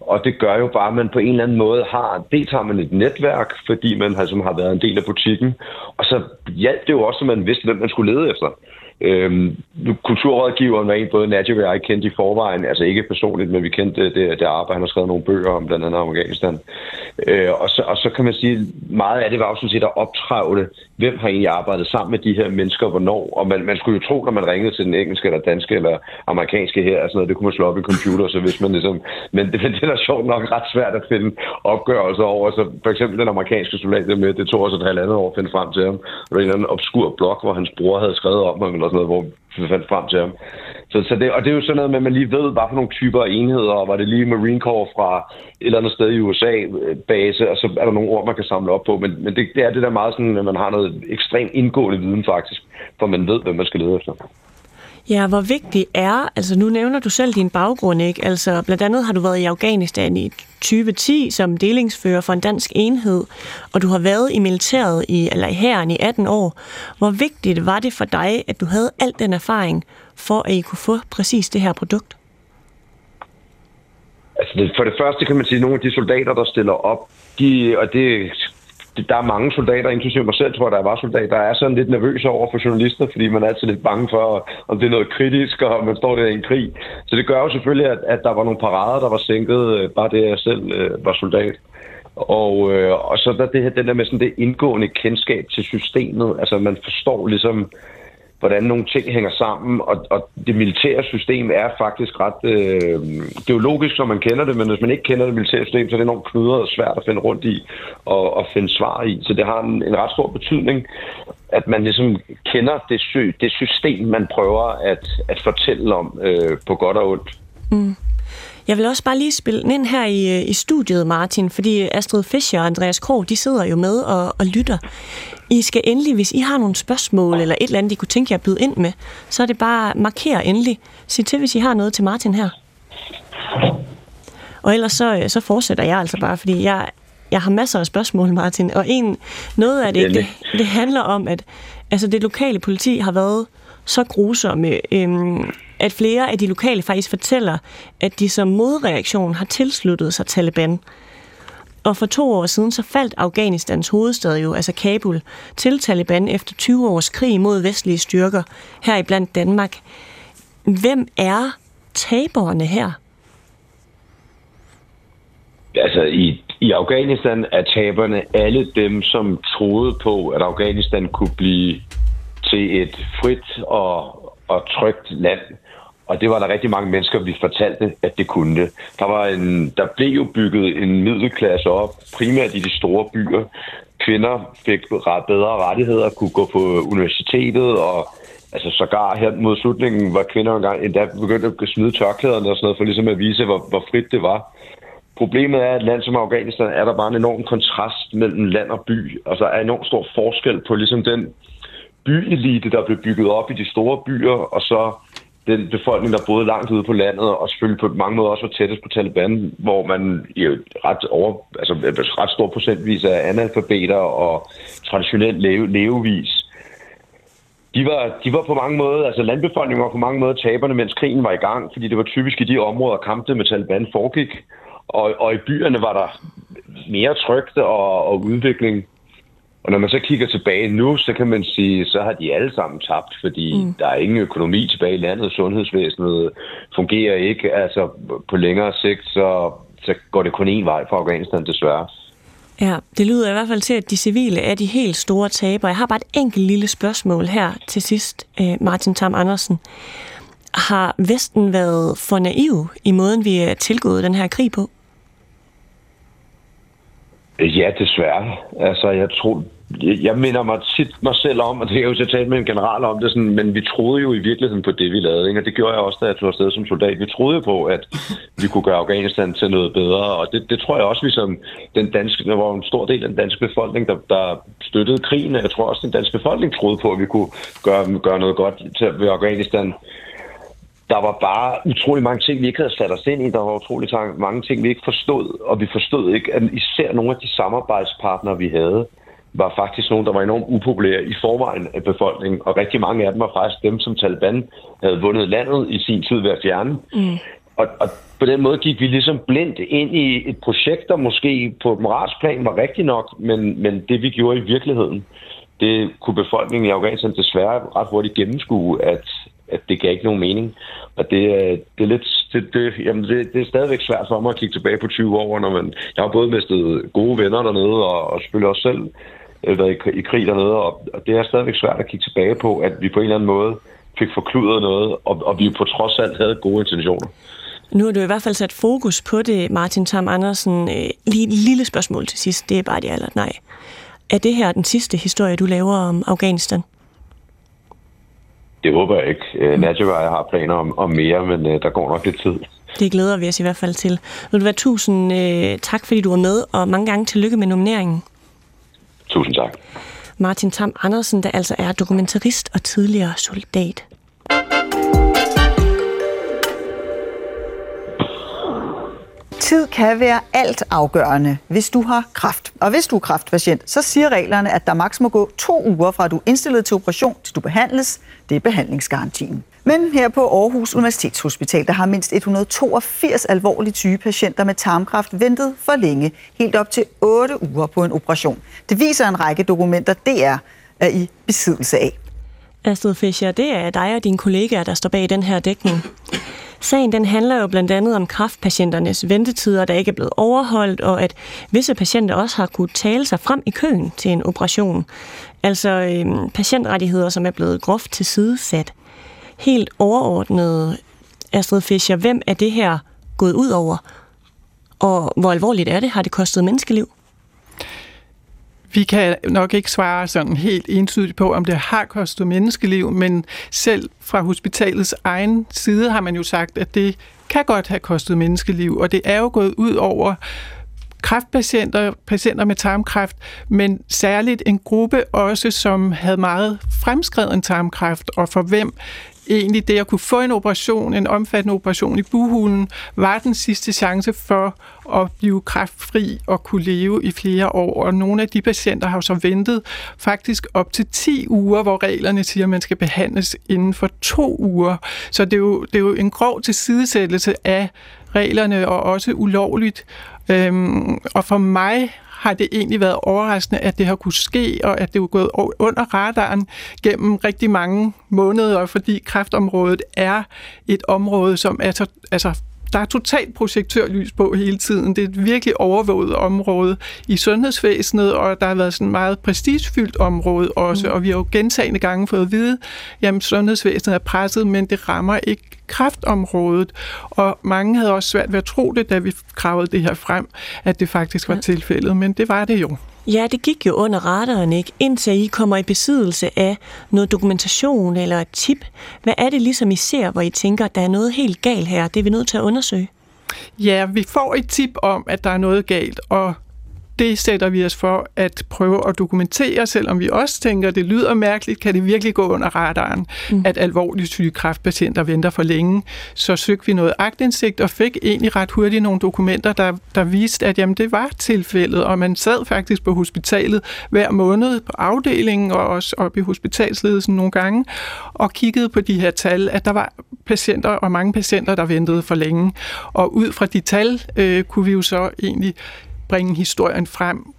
Og det gør jo bare, at man på en eller anden måde har, dels har man et netværk, fordi man har, som har været en del af butikken, og så hjalp det jo også, at man vidste, hvem man skulle lede efter. Øhm, kulturrådgiveren var en, både Nadia og jeg kendte i forvejen, altså ikke personligt, men vi kendte det, det arbejde, han har skrevet nogle bøger om, blandt andet Afghanistan. Øh, og, så, og så kan man sige, meget af det var jo sådan set at optrævle, hvem har egentlig arbejdet sammen med de her mennesker, hvornår, og man, man skulle jo tro, når man ringede til den engelske eller danske eller amerikanske her, sådan noget, det kunne man slå op i computer, så hvis man ligesom, men det, det er sjovt nok ret svært at finde opgørelser over, så for eksempel den amerikanske soldat med, det tog også et halvandet år at finde frem til ham. Det var en eller anden obskur blog, hvor hans bror havde skrevet om ham, eller sådan noget, hvor vi fandt frem til ham. Så, så det, og det er jo sådan noget med, at man lige ved, hvad for nogle typer af enheder, og var det lige Marine Corps fra et eller andet sted i USA-base, øh, og så er der nogle ord, man kan samle op på. Men, men det, det er det der meget sådan, at man har noget ekstremt indgående viden faktisk, for man ved, hvad man skal lede efter. Ja, hvor vigtigt er, altså nu nævner du selv din baggrund, ikke? Altså blandt andet har du været i Afghanistan i 2010 som delingsfører for en dansk enhed, og du har været i militæret i, eller i hæren i 18 år. Hvor vigtigt var det for dig, at du havde al den erfaring, for at I kunne få præcis det her produkt? Altså for det første kan man sige, at nogle af de soldater, der stiller op, de, og det der er mange soldater, inklusive mig selv, tror jeg, der var soldater, der er sådan lidt nervøse over for journalister, fordi man er altid lidt bange for, om det er noget kritisk, og man står der i en krig. Så det gør jo selvfølgelig, at, at der var nogle parader, der var sænket, øh, bare det, jeg selv øh, var soldat. Og, øh, og så der det her, den der med sådan det indgående kendskab til systemet. Altså man forstår ligesom, hvordan nogle ting hænger sammen, og, og det militære system er faktisk ret... Øh, det er jo logisk, når man kender det, men hvis man ikke kender det militære system, så er det enormt knudret og svært at finde rundt i og, og finde svar i. Så det har en, en ret stor betydning, at man ligesom kender det, sy- det system, man prøver at, at fortælle om øh, på godt og ondt. Mm. Jeg vil også bare lige spille ind her i, i studiet, Martin, fordi Astrid Fischer og Andreas Krog, de sidder jo med og, og lytter. I skal endelig, hvis I har nogle spørgsmål eller et eller andet, I kunne tænke jer at byde ind med, så er det bare markere endelig. Sig til, hvis I har noget til Martin her. Og ellers så, så fortsætter jeg altså bare, fordi jeg, jeg har masser af spørgsmål, Martin. Og en, noget af det, det, det handler om, at altså det lokale politi har været så grusomme, øhm, at flere af de lokale faktisk fortæller, at de som modreaktion har tilsluttet sig Taliban. Og for to år siden så faldt Afghanistans hovedstad jo, altså Kabul, til Taliban efter 20 års krig mod vestlige styrker, her i blandt Danmark. Hvem er taberne her? Altså, i, i Afghanistan er taberne alle dem, som troede på, at Afghanistan kunne blive til et frit og, og trygt land. Og det var der rigtig mange mennesker, vi fortalte, at det kunne det. Der, var en, der blev jo bygget en middelklasse op, primært i de store byer. Kvinder fik bedre rettigheder, kunne gå på universitetet, og altså sågar her mod slutningen var kvinder engang endda begyndt at smide tørklæderne og sådan noget, for ligesom at vise, hvor, hvor frit det var. Problemet er, at et land som Afghanistan er der bare en enorm kontrast mellem land og by. og så er enormt stor forskel på ligesom den byelite, der blev bygget op i de store byer, og så den befolkning, der boede langt ude på landet, og selvfølgelig på mange måder også var tættest på Taliban, hvor man i ret, over, altså, ret stor procentvis af analfabeter og traditionel leve, levevis. De var, de var på mange måder, altså landbefolkningen var på mange måder taberne, mens krigen var i gang, fordi det var typisk i de områder, kampene med Taliban foregik. Og, og i byerne var der mere trygte og, og udvikling. Og når man så kigger tilbage nu, så kan man sige, så har de alle sammen tabt, fordi mm. der er ingen økonomi tilbage i landet, sundhedsvæsenet fungerer ikke. Altså på længere sigt, så, så går det kun én vej for Afghanistan desværre. Ja, det lyder i hvert fald til, at de civile er de helt store tabere. Jeg har bare et enkelt lille spørgsmål her til sidst, øh, Martin Tam Andersen. Har Vesten været for naiv i måden, vi er tilgået den her krig på? Ja, desværre. Altså, jeg tror, jeg minder mig tit mig selv om, og det er jo så talt med en general om det, sådan, men vi troede jo i virkeligheden på det, vi lavede. Ikke? Og det gjorde jeg også, da jeg tog afsted som soldat. Vi troede på, at vi kunne gøre Afghanistan til noget bedre, og det, det tror jeg også, vi som den danske, der var en stor del af den danske befolkning, der, der støttede krigen, og jeg tror også, den danske befolkning troede på, at vi kunne gøre, gøre noget godt til ved Afghanistan der var bare utrolig mange ting, vi ikke havde sat os ind i. Der var utrolig mange ting, vi ikke forstod. Og vi forstod ikke, at især nogle af de samarbejdspartnere, vi havde, var faktisk nogen, der var enormt upopulære i forvejen af befolkningen. Og rigtig mange af dem var faktisk dem, som Taliban havde vundet landet i sin tid ved at fjerne. Mm. Og, og på den måde gik vi ligesom blindt ind i et projekt, der måske på et moralsk plan var rigtigt nok, men, men det vi gjorde i virkeligheden, det kunne befolkningen i Afghanistan desværre ret hurtigt gennemskue, at, at det gav ikke nogen mening. Og det, det er lidt det, det, jamen det, det er stadigvæk svært for mig at kigge tilbage på 20 år, når man, jeg har både mistet gode venner dernede, og, og selvfølgelig også selv øh, været i, i krig dernede, og, og det er stadigvæk svært at kigge tilbage på, at vi på en eller anden måde fik forkludret noget, og, og vi på trods alt havde gode intentioner. Nu har du i hvert fald sat fokus på det, Martin Tam Andersen. Øh, lige et lille spørgsmål til sidst, det er bare det eller nej. Er det her den sidste historie, du laver om Afghanistan? Det håber jeg ikke. Øh, og jeg har planer om, om mere, men der går nok lidt tid. Det glæder vi os i hvert fald til. Vil du være tusind tak, fordi du var med, og mange gange tillykke med nomineringen. Tusind tak. Martin Tam Andersen, der altså er dokumentarist og tidligere soldat. Tid kan være alt afgørende, hvis du har kraft. Og hvis du er kraftpatient, så siger reglerne, at der maks må gå to uger fra du er indstillet til operation, til du behandles. Det er behandlingsgarantien. Men her på Aarhus Universitetshospital, der har mindst 182 alvorligt syge patienter med tarmkræft ventet for længe, helt op til 8 uger på en operation. Det viser en række dokumenter, DR er i besiddelse af. Astrid Fischer, det er dig og dine kollegaer, der står bag den her dækning. Sagen den handler jo blandt andet om kraftpatienternes ventetider, der ikke er blevet overholdt, og at visse patienter også har kunnet tale sig frem i køen til en operation. Altså øhm, patientrettigheder, som er blevet groft tilsidesat. Helt overordnet, Astrid Fischer, hvem er det her gået ud over? Og hvor alvorligt er det? Har det kostet menneskeliv? Vi kan nok ikke svare sådan helt entydigt på, om det har kostet menneskeliv, men selv fra hospitalets egen side har man jo sagt, at det kan godt have kostet menneskeliv, og det er jo gået ud over kræftpatienter, patienter med tarmkræft, men særligt en gruppe også, som havde meget fremskreden tarmkræft, og for hvem egentlig det at kunne få en operation, en omfattende operation i buhulen, var den sidste chance for at blive kræftfri og kunne leve i flere år. Og nogle af de patienter har så ventet faktisk op til 10 uger, hvor reglerne siger, at man skal behandles inden for to uger. Så det er jo, det er jo en grov tilsidesættelse af reglerne og også ulovligt. Øhm, og for mig har det egentlig været overraskende, at det har kunne ske, og at det er gået under radaren gennem rigtig mange måneder, fordi kræftområdet er et område, som er så, altså der er totalt projektørlys på hele tiden. Det er et virkelig overvåget område i sundhedsvæsenet, og der har været sådan et meget prestigefyldt område også, mm. og vi har jo gentagende gange fået at vide, at sundhedsvæsenet er presset, men det rammer ikke kræftområdet. Og mange havde også svært ved at tro det, da vi kravede det her frem, at det faktisk var ja. tilfældet, men det var det jo. Ja, det gik jo under radaren, ikke? Indtil I kommer i besiddelse af noget dokumentation eller et tip. Hvad er det ligesom, I ser, hvor I tænker, at der er noget helt galt her? Det er vi nødt til at undersøge. Ja, vi får et tip om, at der er noget galt, og det sætter vi os for at prøve at dokumentere, selvom vi også tænker, at det lyder mærkeligt, kan det virkelig gå under radaren, mm. at alvorligt syge kræftpatienter venter for længe. Så søgte vi noget agtindsigt og fik egentlig ret hurtigt nogle dokumenter, der, der viste, at jamen, det var tilfældet, og man sad faktisk på hospitalet hver måned på afdelingen og også op i hospitalsledelsen nogle gange og kiggede på de her tal, at der var patienter og mange patienter, der ventede for længe. Og ud fra de tal øh, kunne vi jo så egentlig bringe historien frem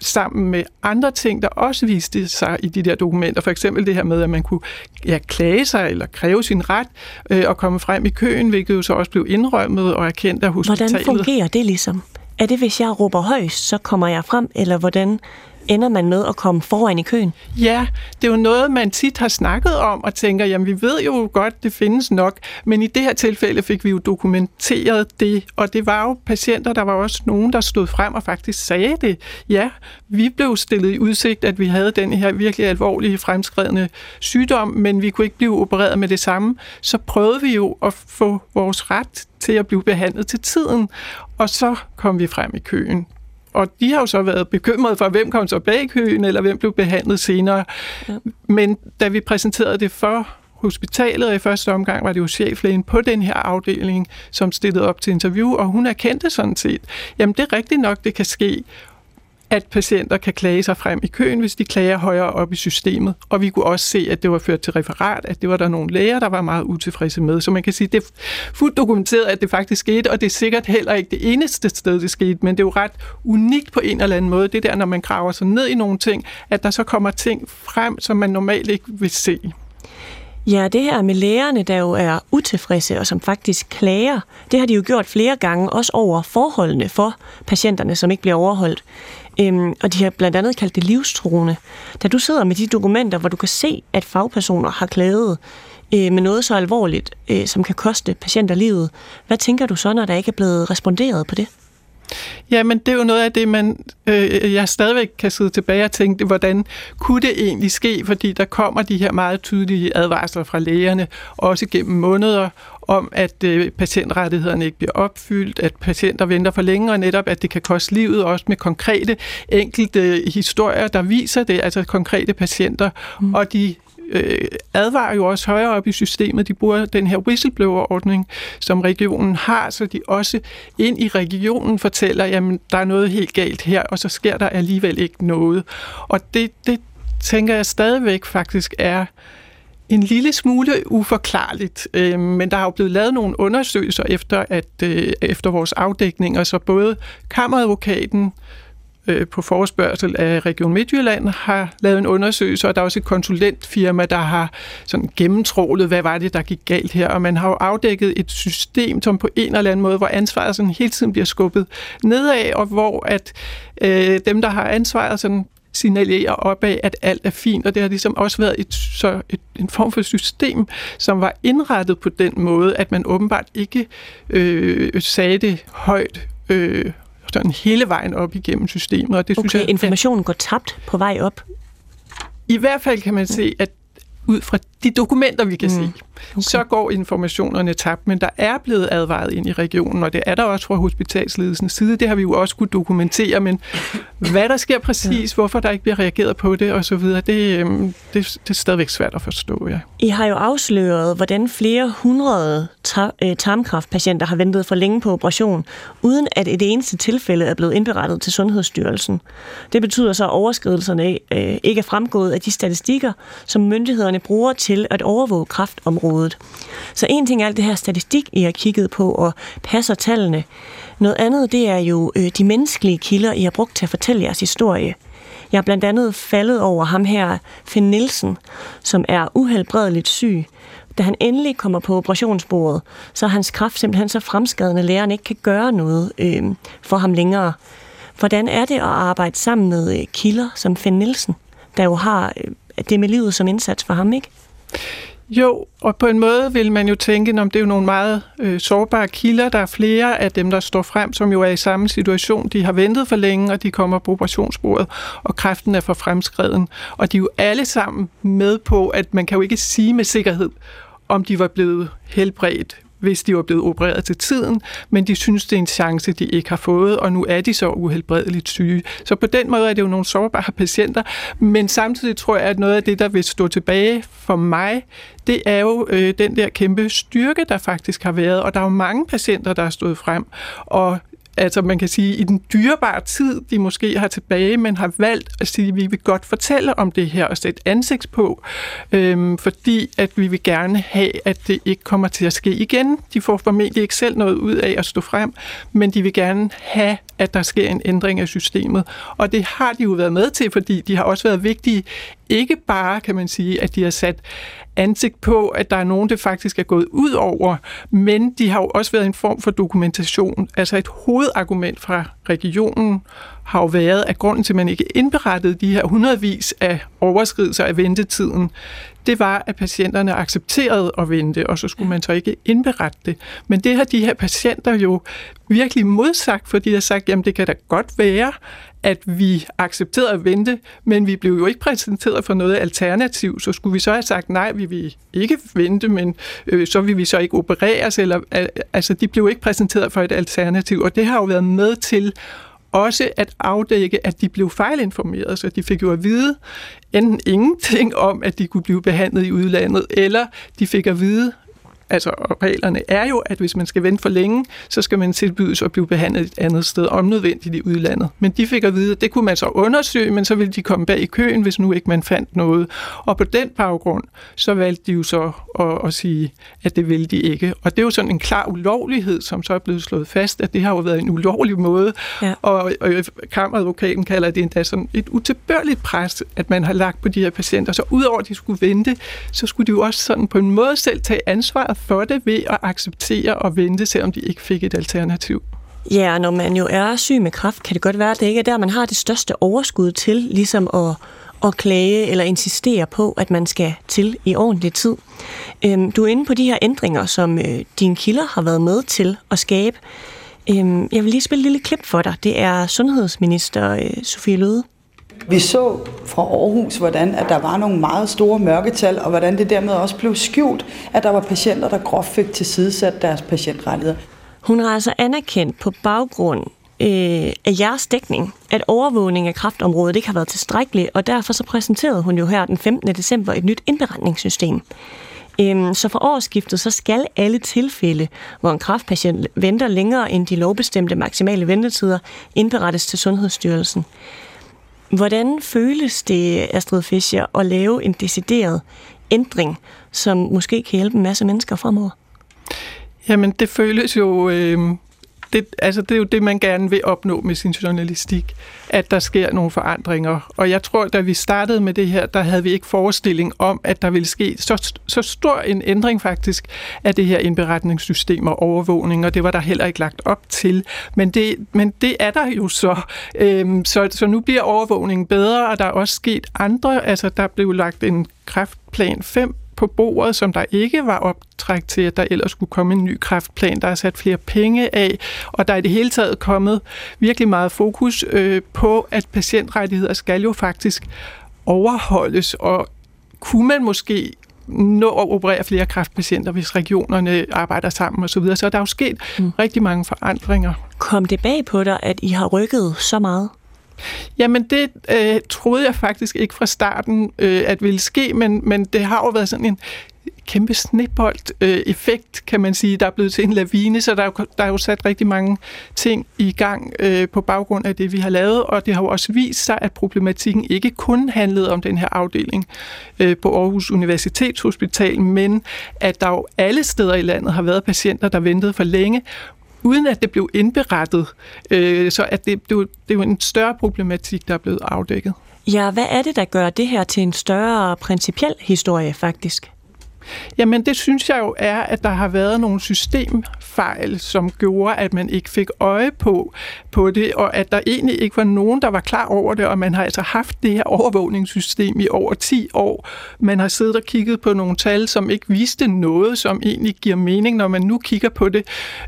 sammen med andre ting, der også viste sig i de der dokumenter. For eksempel det her med, at man kunne ja, klage sig eller kræve sin ret øh, og komme frem i køen, hvilket jo så også blev indrømmet og erkendt af hospitalet. Hvordan fungerer det ligesom? Er det, hvis jeg råber højst, så kommer jeg frem, eller hvordan ender man med at komme foran i køen? Ja, det er jo noget, man tit har snakket om og tænker, jamen vi ved jo godt, det findes nok, men i det her tilfælde fik vi jo dokumenteret det, og det var jo patienter, der var også nogen, der stod frem og faktisk sagde det. Ja, vi blev stillet i udsigt, at vi havde den her virkelig alvorlige fremskredende sygdom, men vi kunne ikke blive opereret med det samme. Så prøvede vi jo at få vores ret til at blive behandlet til tiden, og så kom vi frem i køen og de har jo så været bekymrede for, hvem kom så bag køen, eller hvem blev behandlet senere. Ja. Men da vi præsenterede det for hospitalet, og i første omgang var det jo cheflægen på den her afdeling, som stillede op til interview, og hun erkendte sådan set, jamen det er rigtigt nok, det kan ske at patienter kan klage sig frem i køen, hvis de klager højere op i systemet. Og vi kunne også se, at det var ført til referat, at det var der nogle læger, der var meget utilfredse med. Så man kan sige, at det er fuldt dokumenteret, at det faktisk skete, og det er sikkert heller ikke det eneste sted, det skete, men det er jo ret unikt på en eller anden måde, det der, når man graver sig ned i nogle ting, at der så kommer ting frem, som man normalt ikke vil se. Ja, det her med lægerne, der jo er utilfredse og som faktisk klager, det har de jo gjort flere gange, også over forholdene for patienterne, som ikke bliver overholdt. Øhm, og de har blandt andet kaldt det livstruende. Da du sidder med de dokumenter, hvor du kan se, at fagpersoner har klaget øh, med noget så alvorligt, øh, som kan koste patienter livet, hvad tænker du så, når der ikke er blevet responderet på det? Ja, men det er jo noget af det, man, øh, jeg stadigvæk kan sidde tilbage og tænke, hvordan kunne det egentlig ske? Fordi der kommer de her meget tydelige advarsler fra lægerne, også gennem måneder, om at øh, patientrettighederne ikke bliver opfyldt, at patienter venter for længe, og netop at det kan koste livet, også med konkrete enkelte historier, der viser det, altså konkrete patienter, mm. og de øh, advarer jo også højere op i systemet. De bruger den her whistleblower-ordning, som regionen har, så de også ind i regionen fortæller, jamen der er noget helt galt her, og så sker der alligevel ikke noget. Og det, det tænker jeg stadigvæk faktisk er en lille smule uforklarligt, øh, men der har jo blevet lavet nogle undersøgelser efter, at, øh, efter vores afdækninger, så både kammeradvokaten, øh, Øh, på forespørgsel af Region Midtjylland har lavet en undersøgelse, og der er også et konsulentfirma, der har sådan gennemtrålet, hvad var det, der gik galt her, og man har jo afdækket et system, som på en eller anden måde, hvor ansvaret sådan hele tiden bliver skubbet nedad, og hvor at øh, dem, der har ansvaret, sådan signalerer opad, at alt er fint, og det har ligesom også været et, så et, en form for system, som var indrettet på den måde, at man åbenbart ikke øh, sagde det højt øh, sådan hele vejen op igennem systemet. Og det okay, synes jeg, informationen går tabt på vej op? I hvert fald kan man se, at ud fra de dokumenter, vi kan mm. se, okay. så går informationerne tabt, men der er blevet advaret ind i regionen, og det er der også fra hospitalsledelsens side. Det har vi jo også kunne dokumentere, men hvad der sker præcis, hvorfor der ikke bliver reageret på det osv., det, øhm, det, det er stadigvæk svært at forstå. Ja. I har jo afsløret, hvordan flere hundrede øh, tarmkraftpatienter har ventet for længe på operation, uden at et eneste tilfælde er blevet indberettet til Sundhedsstyrelsen. Det betyder så, at overskridelserne øh, ikke er fremgået af de statistikker, som myndighederne bruger til til at overvåge kraftområdet. Så en ting er alt det her statistik, I har kigget på, og passer tallene. Noget andet, det er jo øh, de menneskelige kilder, I har brugt til at fortælle jeres historie. Jeg er blandt andet faldet over ham her, Finn Nielsen, som er uhelbredeligt syg. Da han endelig kommer på operationsbordet, så er hans kraft simpelthen så fremskadende, at lægeren ikke kan gøre noget øh, for ham længere. Hvordan er det at arbejde sammen med øh, kilder som Finn Nielsen, der jo har øh, det med livet som indsats for ham, ikke? Jo, og på en måde vil man jo tænke, om det er jo nogle meget øh, sårbare kilder. Der er flere af dem, der står frem, som jo er i samme situation. De har ventet for længe, og de kommer på operationsbordet, og kræften er for fremskreden. Og de er jo alle sammen med på, at man kan jo ikke sige med sikkerhed, om de var blevet helbredt hvis de var blevet opereret til tiden, men de synes, det er en chance, de ikke har fået, og nu er de så uhelbredeligt syge. Så på den måde er det jo nogle sårbare patienter, men samtidig tror jeg, at noget af det, der vil stå tilbage for mig, det er jo øh, den der kæmpe styrke, der faktisk har været, og der er jo mange patienter, der har stået frem, og altså man kan sige, i den dyrebare tid, de måske har tilbage, men har valgt at sige, at vi vil godt fortælle om det her og sætte ansigt på, øhm, fordi at vi vil gerne have, at det ikke kommer til at ske igen. De får formentlig ikke selv noget ud af at stå frem, men de vil gerne have, at der sker en ændring af systemet. Og det har de jo været med til, fordi de har også været vigtige, ikke bare kan man sige, at de har sat ansigt på, at der er nogen, det faktisk er gået ud over, men de har jo også været en form for dokumentation. Altså et hovedargument fra regionen har jo været, at grunden til, at man ikke indberettede de her hundredvis af overskridelser af ventetiden, det var, at patienterne accepterede at vente, og så skulle man så ikke indberette det. Men det har de her patienter jo virkelig modsagt, fordi de har sagt, jamen det kan da godt være, at vi accepterede at vente, men vi blev jo ikke præsenteret for noget alternativ. Så skulle vi så have sagt, nej, vi vil ikke vente, men øh, så vil vi så ikke opereres. Eller, altså, de blev ikke præsenteret for et alternativ, og det har jo været med til også at afdække, at de blev fejlinformeret, så de fik jo at vide enten ingenting om, at de kunne blive behandlet i udlandet, eller de fik at vide altså reglerne er jo, at hvis man skal vente for længe, så skal man tilbydes at blive behandlet et andet sted, om nødvendigt i udlandet. Men de fik at vide, at det kunne man så undersøge, men så ville de komme bag i køen, hvis nu ikke man fandt noget. Og på den baggrund, så valgte de jo så at, at sige, at det ville de ikke. Og det er jo sådan en klar ulovlighed, som så er blevet slået fast, at det har jo været en ulovlig måde. Ja. Og, og kammeradvokaten kalder det endda sådan et utilbørligt pres, at man har lagt på de her patienter. Så udover at de skulle vente, så skulle de jo også sådan på en måde selv tage ansvaret for det ved at acceptere og vente, selvom de ikke fik et alternativ. Ja, når man jo er syg med kræft, kan det godt være, at det ikke er der, man har det største overskud til, ligesom at, at klage eller insistere på, at man skal til i ordentlig tid. Øhm, du er inde på de her ændringer, som øh, dine kilder har været med til at skabe. Øhm, jeg vil lige spille et lille klip for dig. Det er sundhedsminister øh, Sofie Løde. Vi så fra Aarhus, hvordan at der var nogle meget store mørketal, og hvordan det dermed også blev skjult, at der var patienter, der groft fik tilsidesat deres patientrettigheder. Hun har altså anerkendt på baggrund øh, af jeres dækning, at overvågning af kraftområdet ikke har været tilstrækkelig, og derfor så præsenterede hun jo her den 15. december et nyt indberetningssystem. Øhm, så fra årsskiftet, så skal alle tilfælde, hvor en kraftpatient venter længere end de lovbestemte maksimale ventetider, indberettes til Sundhedsstyrelsen. Hvordan føles det, Astrid Fischer, at lave en decideret ændring, som måske kan hjælpe en masse mennesker fremover? Jamen, det føles jo... Øh, det, altså, det er jo det, man gerne vil opnå med sin journalistik, at der sker nogle forandringer. Og jeg tror, da vi startede med det her, der havde vi ikke forestilling om, at der ville ske så, så stor en ændring faktisk af det her indberetningssystem og overvågning, og det var der heller ikke lagt op til. Men det, men det er der jo så. Øhm, så. Så nu bliver overvågningen bedre, og der er også sket andre, altså der blev lagt en kræftplan 5 på bordet, som der ikke var optræk til, at der ellers skulle komme en ny kraftplan. Der er sat flere penge af, og der er i det hele taget kommet virkelig meget fokus øh, på, at patientrettigheder skal jo faktisk overholdes, og kunne man måske nå at operere flere kræftpatienter, hvis regionerne arbejder sammen osv. Så, videre. så der er jo sket mm. rigtig mange forandringer. Kom det bag på dig, at I har rykket så meget? Jamen det øh, troede jeg faktisk ikke fra starten, øh, at ville ske, men, men det har jo været sådan en kæmpe snebold-effekt, øh, kan man sige, der er blevet til en lavine, så der er jo, der er jo sat rigtig mange ting i gang øh, på baggrund af det, vi har lavet, og det har jo også vist sig, at problematikken ikke kun handlede om den her afdeling øh, på Aarhus Universitetshospital, men at der jo alle steder i landet har været patienter, der ventede for længe, uden at det blev indberettet. Øh, så at det, det, det er jo en større problematik, der er blevet afdækket. Ja, hvad er det, der gør det her til en større principiel historie faktisk? Jamen det synes jeg jo er, at der har været nogle systemfejl, som gjorde, at man ikke fik øje på, på det, og at der egentlig ikke var nogen, der var klar over det, og man har altså haft det her overvågningssystem i over 10 år. Man har siddet og kigget på nogle tal, som ikke viste noget, som egentlig giver mening, når man nu kigger på det.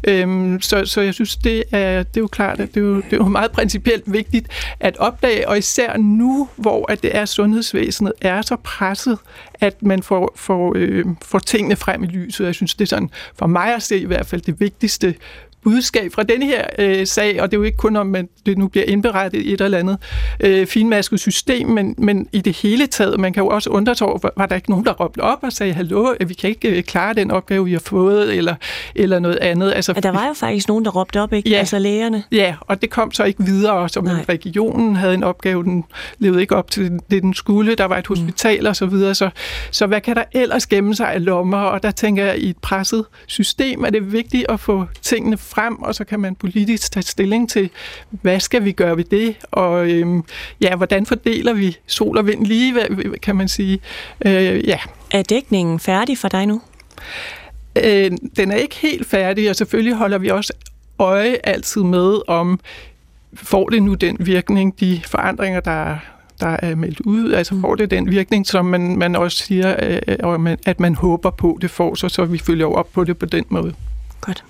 Øhm, så, så jeg synes, det er, det er jo klart, at det er jo, det er jo meget principielt vigtigt at opdage, og især nu, hvor at det er sundhedsvæsenet er så presset, at man får, får, øh, får tingene frem i lyset. Jeg synes, det er sådan, for mig at se i hvert fald det vigtigste budskab fra denne her øh, sag, og det er jo ikke kun om, at det nu bliver indberettet i et eller andet øh, finmasket system, men, men i det hele taget, man kan jo også undre sig over, var der ikke nogen, der råbte op og sagde, hallo, vi kan ikke øh, klare den opgave, vi har fået, eller, eller noget andet. Altså, ja, der var jo faktisk nogen, der råbte op, ikke? Ja, altså lægerne. Ja, og det kom så ikke videre, som regionen havde en opgave, den levede ikke op til det, den skulle, der var et mm. hospital mm. og så videre, så, så hvad kan der ellers gemme sig af lommer, og der tænker jeg, i et presset system er det vigtigt at få tingene frem, og så kan man politisk tage stilling til, hvad skal vi gøre ved det, og øhm, ja, hvordan fordeler vi sol og vind lige, kan man sige. Øh, ja. Er dækningen færdig for dig nu? Øh, den er ikke helt færdig, og selvfølgelig holder vi også øje altid med, om får det nu den virkning, de forandringer, der der er meldt ud, altså får det den virkning, som man, man også siger, øh, at man håber på, det får, så, så vi følger op på det på den måde. Godt.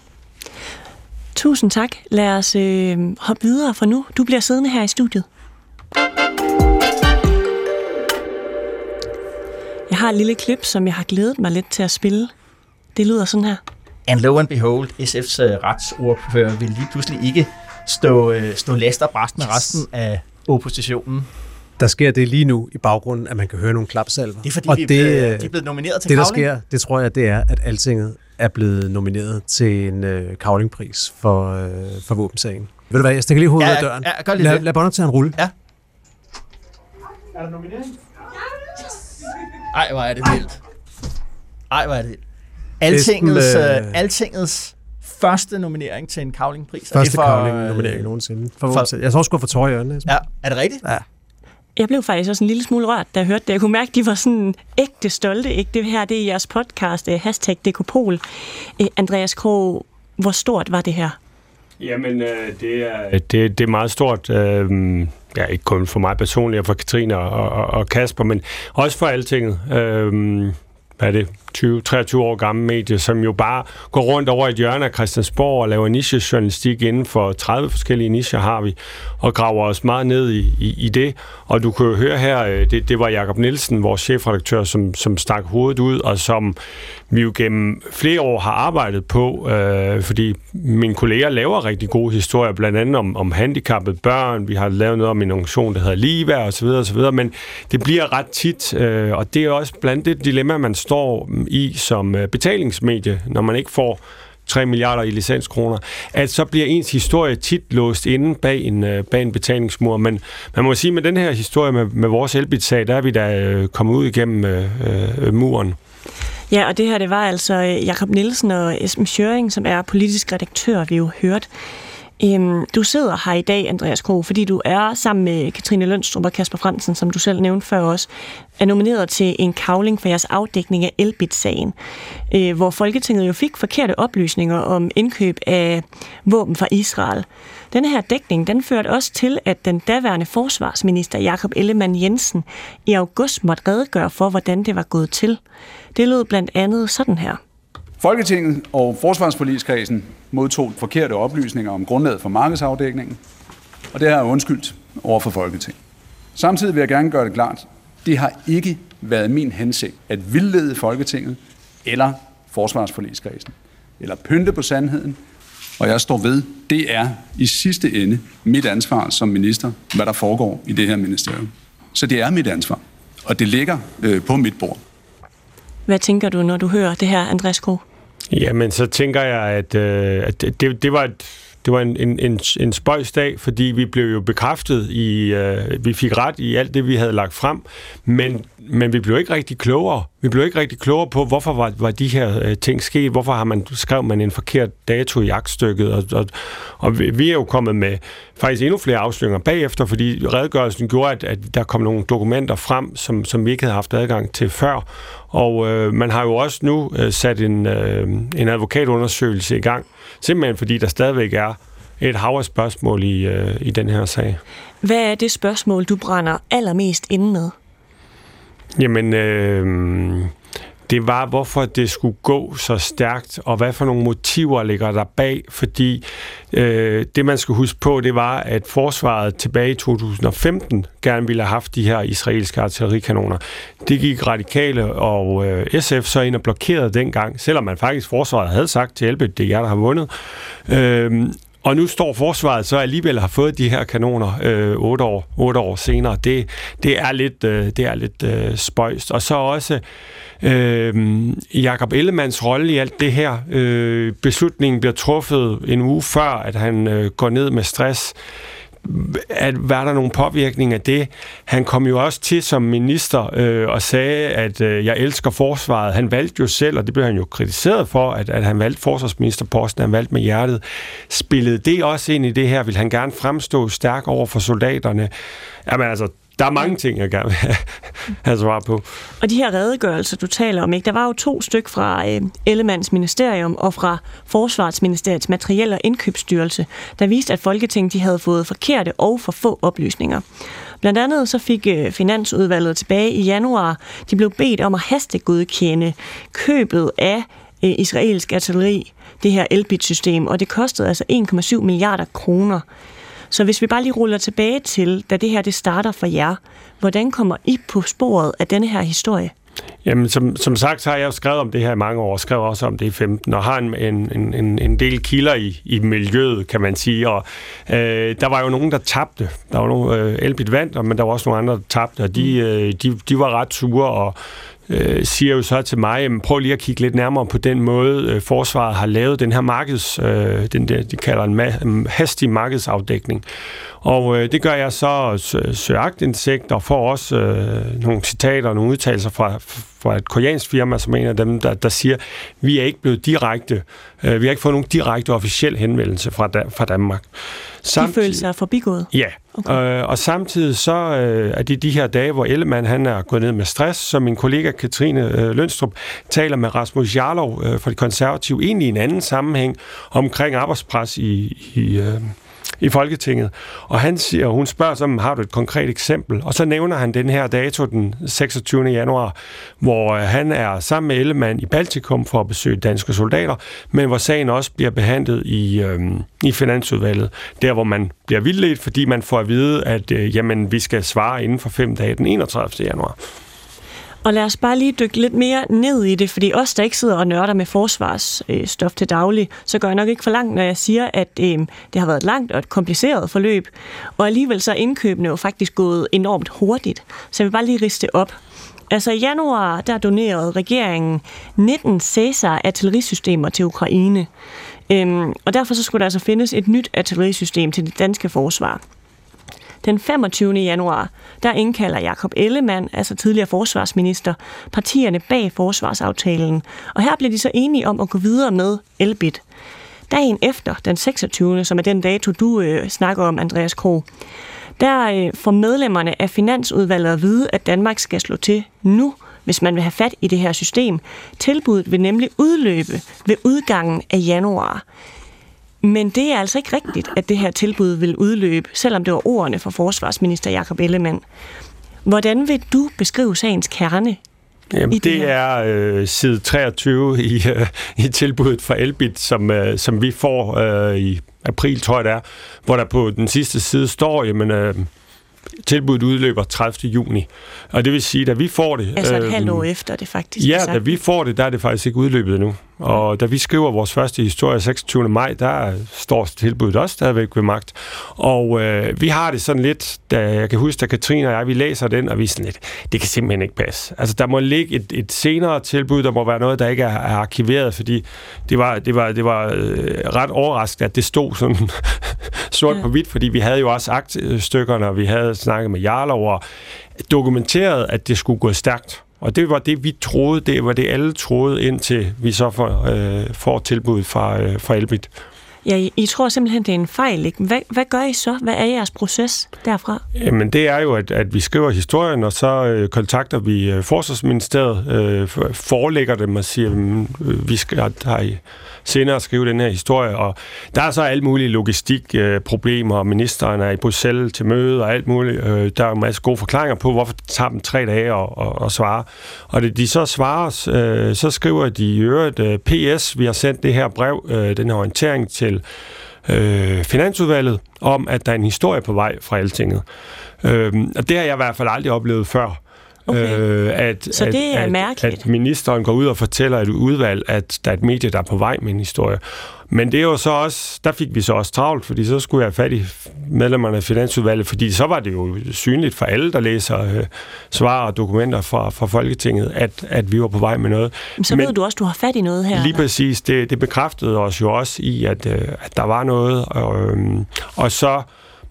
Tusind tak. Lad os øh, hoppe videre for nu. Du bliver siddende her i studiet. Jeg har et lille klip, som jeg har glædet mig lidt til at spille. Det lyder sådan her. And lo and behold, SF's øh, retsordfører vil lige pludselig ikke stå, uh, stå last og bræst med resten af oppositionen. Der sker det lige nu i baggrunden, at man kan høre nogle klapsalver. Det er fordi, og vi er det, blevet- de er blevet nomineret til Det, der Cavling. sker, det tror jeg, det er, at Altinget er blevet nomineret til en øh, Cavlingpris for, øh, for våbensagen. Ved du hvad, jeg stikker lige hovedet Ja, af døren. ja, gør lige lad, det. lad båndoptageren rulle. Ja. Ej, hvor er det vildt. Ej, hvor er det vildt. Altingets, Næsten, øh, øh, Altingets første nominering til en Cavling-pris. Er Første det for, Cavling-nominering øh, nogensinde. For, for- våbensagen. Jeg tror også, jeg får tårer i øjnene. Ja, er det rigtigt? Ja. Jeg blev faktisk også en lille smule rørt, da jeg hørte det. Jeg kunne mærke, at de var sådan ægte stolte. Ikke? Det her det er jeres podcast, eh, hashtag Dekopol. Eh, Andreas Krog, hvor stort var det her? Jamen, øh, det, er, det, det er meget stort. Øh, ja, ikke kun for mig personligt, og for Katrine og, og, og Kasper, men også for altinget. Øh, hvad er det? 20-23 år gammel medie, som jo bare går rundt over et hjørne af Christiansborg og laver nichejournalistik inden for 30 forskellige nicher har vi, og graver os meget ned i, i, i det. Og du kan jo høre her, øh, det, det var Jakob Nielsen, vores chefredaktør, som, som stak hovedet ud, og som vi jo gennem flere år har arbejdet på, øh, fordi mine kolleger laver rigtig gode historier, blandt andet om, om handicappede børn. Vi har lavet noget om en organisation, der hedder Liva, osv. osv. Men det bliver ret tit, øh, og det er også blandt det dilemma, man står i som øh, betalingsmedie, når man ikke får 3 milliarder i licenskroner, at så bliver ens historie tit låst inde bag en, øh, bag en betalingsmur. Men man må sige, med den her historie med, med vores elbit-sag, der er vi da øh, kommet ud igennem øh, øh, muren. Ja, og det her, det var altså øh, Jakob Nielsen og Esben Schøring, som er politisk redaktør, vi jo hørt. Øhm, du sidder her i dag, Andreas Kro, fordi du er sammen med Katrine Lønstrup og Kasper Fransen, som du selv nævnte før også, er nomineret til en kavling for jeres afdækning af Elbit-sagen, øh, hvor Folketinget jo fik forkerte oplysninger om indkøb af våben fra Israel. Denne her dækning, den førte også til, at den daværende forsvarsminister Jakob Ellemann Jensen i august måtte redegøre for, hvordan det var gået til. Det lød blandt andet sådan her. Folketinget og Forsvarsforligskredsen modtog forkerte oplysninger om grundlaget for markedsafdækningen, og det har jeg undskyldt over for Folketinget. Samtidig vil jeg gerne gøre det klart, det har ikke været min hensigt at vildlede Folketinget eller Forsvarsforligskredsen, eller pynte på sandheden, og jeg står ved, det er i sidste ende mit ansvar som minister, hvad der foregår i det her ministerium. Så det er mit ansvar, og det ligger øh, på mit bord. Hvad tænker du, når du hører det her, Andreas Krog? Jamen, så tænker jeg, at, øh, at det, det var et, det var en, en, en, en spøjsdag, fordi vi blev jo bekræftet i, øh, vi fik ret i alt det, vi havde lagt frem, men, men vi blev ikke rigtig klogere. Vi blev ikke rigtig klogere på, hvorfor var, var de her øh, ting sket, hvorfor har man, skrev man en forkert dato i aktstykket, og, og, og vi, vi er jo kommet med faktisk endnu flere afsløringer bagefter, fordi redegørelsen gjorde, at, at der kom nogle dokumenter frem, som, som vi ikke havde haft adgang til før, og øh, man har jo også nu øh, sat en, øh, en advokatundersøgelse i gang, simpelthen fordi der stadigvæk er et hav af spørgsmål i, øh, i den her sag. Hvad er det spørgsmål, du brænder allermest inde med? Jamen, øh, det var, hvorfor det skulle gå så stærkt, og hvad for nogle motiver ligger der bag, fordi øh, det, man skal huske på, det var, at forsvaret tilbage i 2015 gerne ville have haft de her israelske artillerikanoner. Det gik radikale og øh, SF så ind og blokerede dengang, selvom man faktisk forsvaret havde sagt til Elbit, det er jer, der har vundet. Øh, og nu står forsvaret så alligevel har fået de her kanoner øh, otte, år, otte år senere. Det, det er lidt, øh, det er lidt øh, spøjst. Og så også øh, Jakob Ellemands rolle i alt det her. Øh, beslutningen bliver truffet en uge før, at han øh, går ned med stress at var der nogen påvirkning af det. Han kom jo også til som minister øh, og sagde, at øh, jeg elsker forsvaret. Han valgte jo selv, og det blev han jo kritiseret for, at, at han valgte forsvarsministerposten, han valgte med hjertet. Spillede det også ind i det her? Vil han gerne fremstå stærk over for soldaterne? Jamen altså, der er mange ting, jeg gerne vil have, have svar på. Og de her redegørelser, du taler om, ikke? der var jo to styk fra øh, Ellemanns ministerium og fra Forsvarsministeriets Materiel- og Indkøbsstyrelse, der viste, at Folketinget de havde fået forkerte og for få oplysninger. Blandt andet så fik øh, Finansudvalget tilbage i januar, de blev bedt om at hastegodkende købet af øh, israelsk artilleri, det her Elbit-system, og det kostede altså 1,7 milliarder kroner. Så hvis vi bare lige ruller tilbage til, da det her det starter for jer, hvordan kommer I på sporet af denne her historie? Jamen, som, som sagt, så har jeg jo skrevet om det her i mange år, skrev skrevet også om det i 15, og har en, en, en, en del kilder i, i miljøet, kan man sige. Og øh, der var jo nogen, der tabte. Der var nogle, øh, Elbit vandt, men der var også nogle andre, der tabte, og de, øh, de, de var ret sure, og øh, siger jo så til mig, jamen, prøv lige at kigge lidt nærmere på den måde, øh, forsvaret har lavet den her markeds, øh, den der, de kalder en ma- hastig markedsafdækning. Og øh, det gør jeg så søger agtindsigt og får også øh, nogle citater og nogle udtalelser fra, fra et koreansk firma, som en af dem, der, der siger, vi er ikke blevet direkte, øh, vi har ikke fået nogen direkte officiel henvendelse fra, da, fra Danmark. Samtidig, de føler sig forbigået? Ja, okay. øh, og samtidig så øh, er det de her dage, hvor Ellemann han er gået ned med stress, så min kollega Katrine øh, Lønstrup taler med Rasmus Jarlov øh, fra de konservative, egentlig i en anden sammenhæng, omkring arbejdspres i, i øh, i Folketinget. Og han siger, hun spørger så, har du et konkret eksempel? Og så nævner han den her dato, den 26. januar, hvor øh, han er sammen med Ellemann i Baltikum for at besøge danske soldater, men hvor sagen også bliver behandlet i, øh, i Finansudvalget, der hvor man bliver vildledt, fordi man får at vide, at øh, jamen, vi skal svare inden for fem dage den 31. januar. Og lad os bare lige dykke lidt mere ned i det, fordi os, der ikke sidder og nørder med forsvarsstof til daglig, så gør jeg nok ikke for langt, når jeg siger, at øh, det har været et langt og et kompliceret forløb. Og alligevel så er indkøbene jo faktisk gået enormt hurtigt. Så jeg vil bare lige riste op. Altså i januar, der donerede regeringen 19 Cæsar artillerisystemer til Ukraine. Øhm, og derfor så skulle der altså findes et nyt artillerisystem til det danske forsvar. Den 25. januar, der indkalder Jakob Ellemann, altså tidligere forsvarsminister, partierne bag forsvarsaftalen. Og her bliver de så enige om at gå videre med Elbit. Dagen efter, den 26., som er den dato, du øh, snakker om, Andreas Krog, der øh, får medlemmerne af Finansudvalget at vide, at Danmark skal slå til nu, hvis man vil have fat i det her system. Tilbuddet vil nemlig udløbe ved udgangen af januar. Men det er altså ikke rigtigt, at det her tilbud vil udløbe, selvom det var ordene fra forsvarsminister Jakob Ellemann. Hvordan vil du beskrive sagens kerne Jamen, det, det er øh, side 23 i, øh, i tilbuddet fra Elbit, som, øh, som vi får øh, i april, tror jeg det er, hvor der på den sidste side står, jamen, øh, tilbuddet udløber 30. juni. Og det vil sige, da vi får det... Altså et øh, halvt år efter det faktisk. Ja, da vi får det, der er det faktisk ikke udløbet endnu. Og da vi skriver vores første historie 26. maj, der står tilbuddet også stadigvæk ved magt. Og øh, vi har det sådan lidt, da jeg kan huske, at Katrine og jeg, vi læser den, og vi er sådan lidt, det kan simpelthen ikke passe. Altså, der må ligge et, et senere tilbud, der må være noget, der ikke er, er arkiveret, fordi det var, det var, det var øh, ret overraskende, at det stod sådan sort ja. på hvidt, fordi vi havde jo også aktstykkerne, og vi havde snakket med Jarlov, og dokumenteret, at det skulle gå stærkt. Og det var det, vi troede, det var det, alle troede, indtil vi så får, øh, får tilbud fra, øh, fra Elbit. Ja, I, I tror simpelthen, det er en fejl. Ikke? Hvad, hvad gør I så? Hvad er jeres proces derfra? Jamen, det er jo, at, at vi skriver historien, og så øh, kontakter vi øh, Forsvarsministeriet, øh, forelægger dem og siger, øh, vi skal have senere at skrive den her historie, og der er så alt mulige logistikproblemer, øh, og ministeren er i Bruxelles til møde og alt muligt. Øh, der er en masse gode forklaringer på, hvorfor det tager dem tre dage at, at, at svare. Og det de så svarer, øh, så skriver de i øvrigt, øh, PS, vi har sendt det her brev, øh, den her orientering til øh, Finansudvalget, om at der er en historie på vej fra Altinget. Øh, og det har jeg i hvert fald aldrig oplevet før. Okay. Øh, at, så det er at, mærkeligt. At ministeren går ud og fortæller et udvalg, at der er et medie, der er på vej med en historie. Men det er jo så også, der fik vi så også travlt, fordi så skulle jeg have fat i medlemmerne af Finansudvalget, fordi så var det jo synligt for alle, der læser øh, svar og dokumenter fra, fra Folketinget, at, at vi var på vej med noget. Men så Men, ved du også, at du har fat i noget her. Lige præcis. Det, det bekræftede os jo også i, at, øh, at der var noget. Og, øh, og så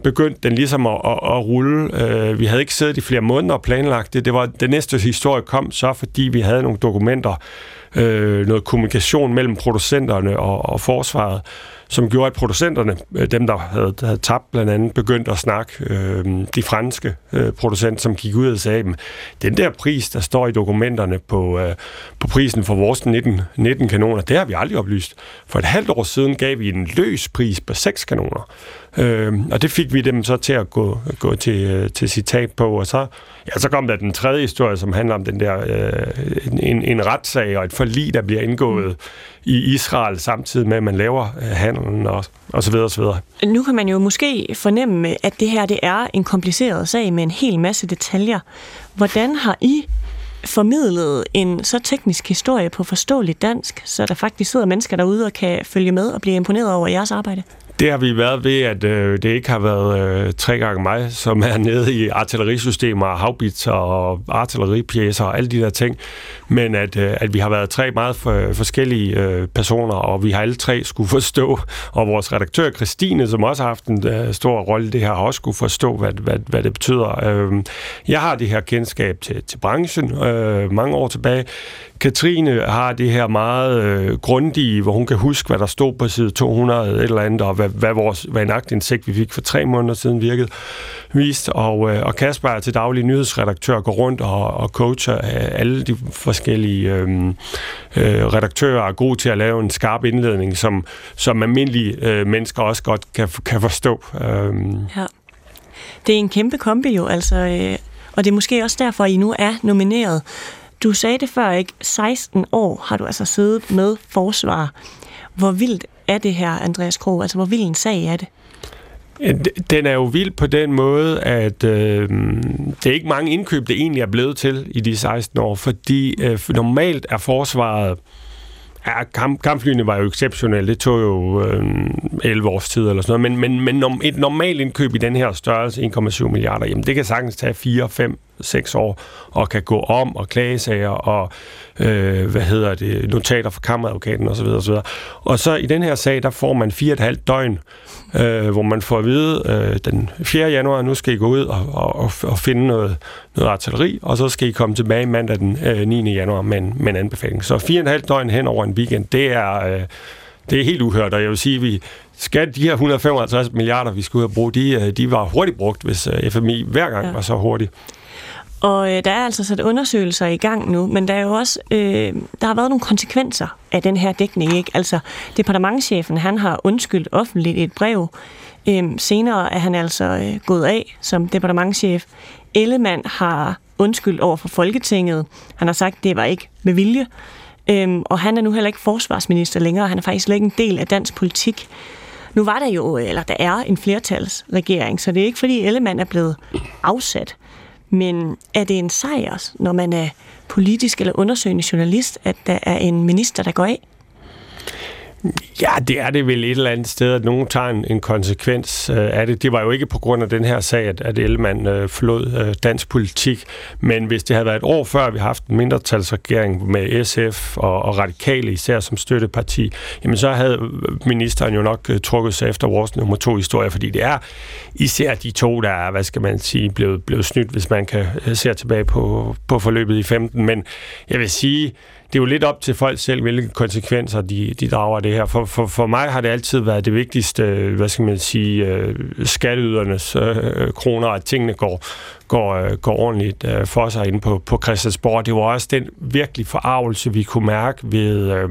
begyndte den ligesom at, at, at rulle. Øh, vi havde ikke siddet i flere måneder og planlagt det. det var, den næste historie kom så, fordi vi havde nogle dokumenter, øh, noget kommunikation mellem producenterne og, og forsvaret, som gjorde, at producenterne, øh, dem der havde, havde tabt blandt andet, begyndte at snakke. Øh, de franske øh, producenter, som gik ud og sagde, dem, den der pris, der står i dokumenterne på, øh, på prisen for vores 19, 19 kanoner, det har vi aldrig oplyst. For et halvt år siden gav vi en løs pris på 6 kanoner. Øh, og det fik vi dem så til at gå, gå til, øh, til citat på, og så, ja, så kom der den tredje historie, som handler om den der øh, en, en retssag og et forlig, der bliver indgået i Israel, samtidig med, at man laver handlen handelen og, og så videre, og så videre. Nu kan man jo måske fornemme, at det her det er en kompliceret sag med en hel masse detaljer. Hvordan har I formidlet en så teknisk historie på forståeligt dansk, så der faktisk sidder mennesker derude og kan følge med og blive imponeret over jeres arbejde? Det har vi været ved, at øh, det ikke har været øh, tre gange mig, som er nede i artillerisystemer, havbitser og artilleripjæser og alle de der ting, men at, øh, at vi har været tre meget for, forskellige øh, personer, og vi har alle tre skulle forstå, og vores redaktør Christine, som også har haft en øh, stor rolle i det her, har også skulle forstå, hvad, hvad, hvad det betyder. Øh, jeg har det her kendskab til, til branchen øh, mange år tilbage. Katrine har det her meget øh, grundige, hvor hun kan huske, hvad der stod på side 200 et eller andet, og hvad, hvad, vores, hvad en aktindsigt, vi fik for tre måneder siden virkede, vist. Og, øh, og Kasper er til daglig nyhedsredaktør, går rundt og, og coacher øh, alle de forskellige øh, øh, redaktører, er god til at lave en skarp indledning, som, som almindelige øh, mennesker også godt kan, kan forstå. Øh. Ja. Det er en kæmpe kombi jo, altså, øh, og det er måske også derfor, at I nu er nomineret. Du sagde det før, ikke? 16 år har du altså siddet med forsvar. Hvor vildt er det her, Andreas Kro? Altså, hvor vild en sag er det? Den er jo vild på den måde, at øh, det er ikke mange indkøb, det egentlig er blevet til i de 16 år, fordi øh, normalt er forsvaret Ja, kamp, kampflyene var jo exceptionelle. Det tog jo øh, 11 års tid eller sådan noget. Men, men, men et normalt indkøb i den her størrelse, 1,7 milliarder, jamen det kan sagtens tage 4, 5, 6 år og kan gå om og klagesager og øh, hvad hedder det, notater fra kammeradvokaten osv. osv. Og så i den her sag, der får man 4,5 døgn, øh, hvor man får at vide øh, den 4. januar, nu skal I gå ud og, og, og finde noget, noget artilleri, og så skal I komme tilbage mandag den øh, 9. januar med en, med en anbefaling. Så 4,5 døgn hen over en weekend, det er... Øh, det er helt uhørt, og jeg vil sige, at vi skal de her 155 milliarder, vi skulle have brugt, de, øh, de var hurtigt brugt, hvis øh, FMI hver gang ja. var så hurtigt. Og øh, der er altså sat undersøgelser i gang nu, men der er jo også øh, der har været nogle konsekvenser af den her dækning. Ikke? Altså, departementchefen han har undskyldt offentligt et brev. Øh, senere er han altså øh, gået af som departementchef. Ellemann har undskyldt over for Folketinget. Han har sagt, at det var ikke med vilje. Øhm, og han er nu heller ikke forsvarsminister længere. Han er faktisk slet ikke en del af dansk politik. Nu var der jo, eller der er en flertalsregering, så det er ikke fordi Ellemann er blevet afsat. Men er det en sejr, når man er politisk eller undersøgende journalist, at der er en minister, der går af? Ja, det er det vel et eller andet sted, at nogen tager en, en konsekvens øh, af det. Det var jo ikke på grund af den her sag, at, at Ellemann øh, forlod øh, dansk politik, men hvis det havde været et år før, vi har haft en mindretalsregering med SF og, og Radikale især som støtteparti, jamen så havde ministeren jo nok øh, trukket sig efter vores nummer to historie, fordi det er især de to, der er, hvad skal man sige, blevet, blevet snydt, hvis man kan øh, se tilbage på, på forløbet i 15. Men jeg vil sige, det er jo lidt op til folk selv, hvilke konsekvenser de, de drager af det her. For, for, for mig har det altid været det vigtigste, øh, hvad skal man sige, øh, skatteydernes øh, øh kroner, at tingene går, går, øh, går ordentligt øh, for sig inde på, på Christiansborg. Det var også den virkelig forarvelse, vi kunne mærke ved øh,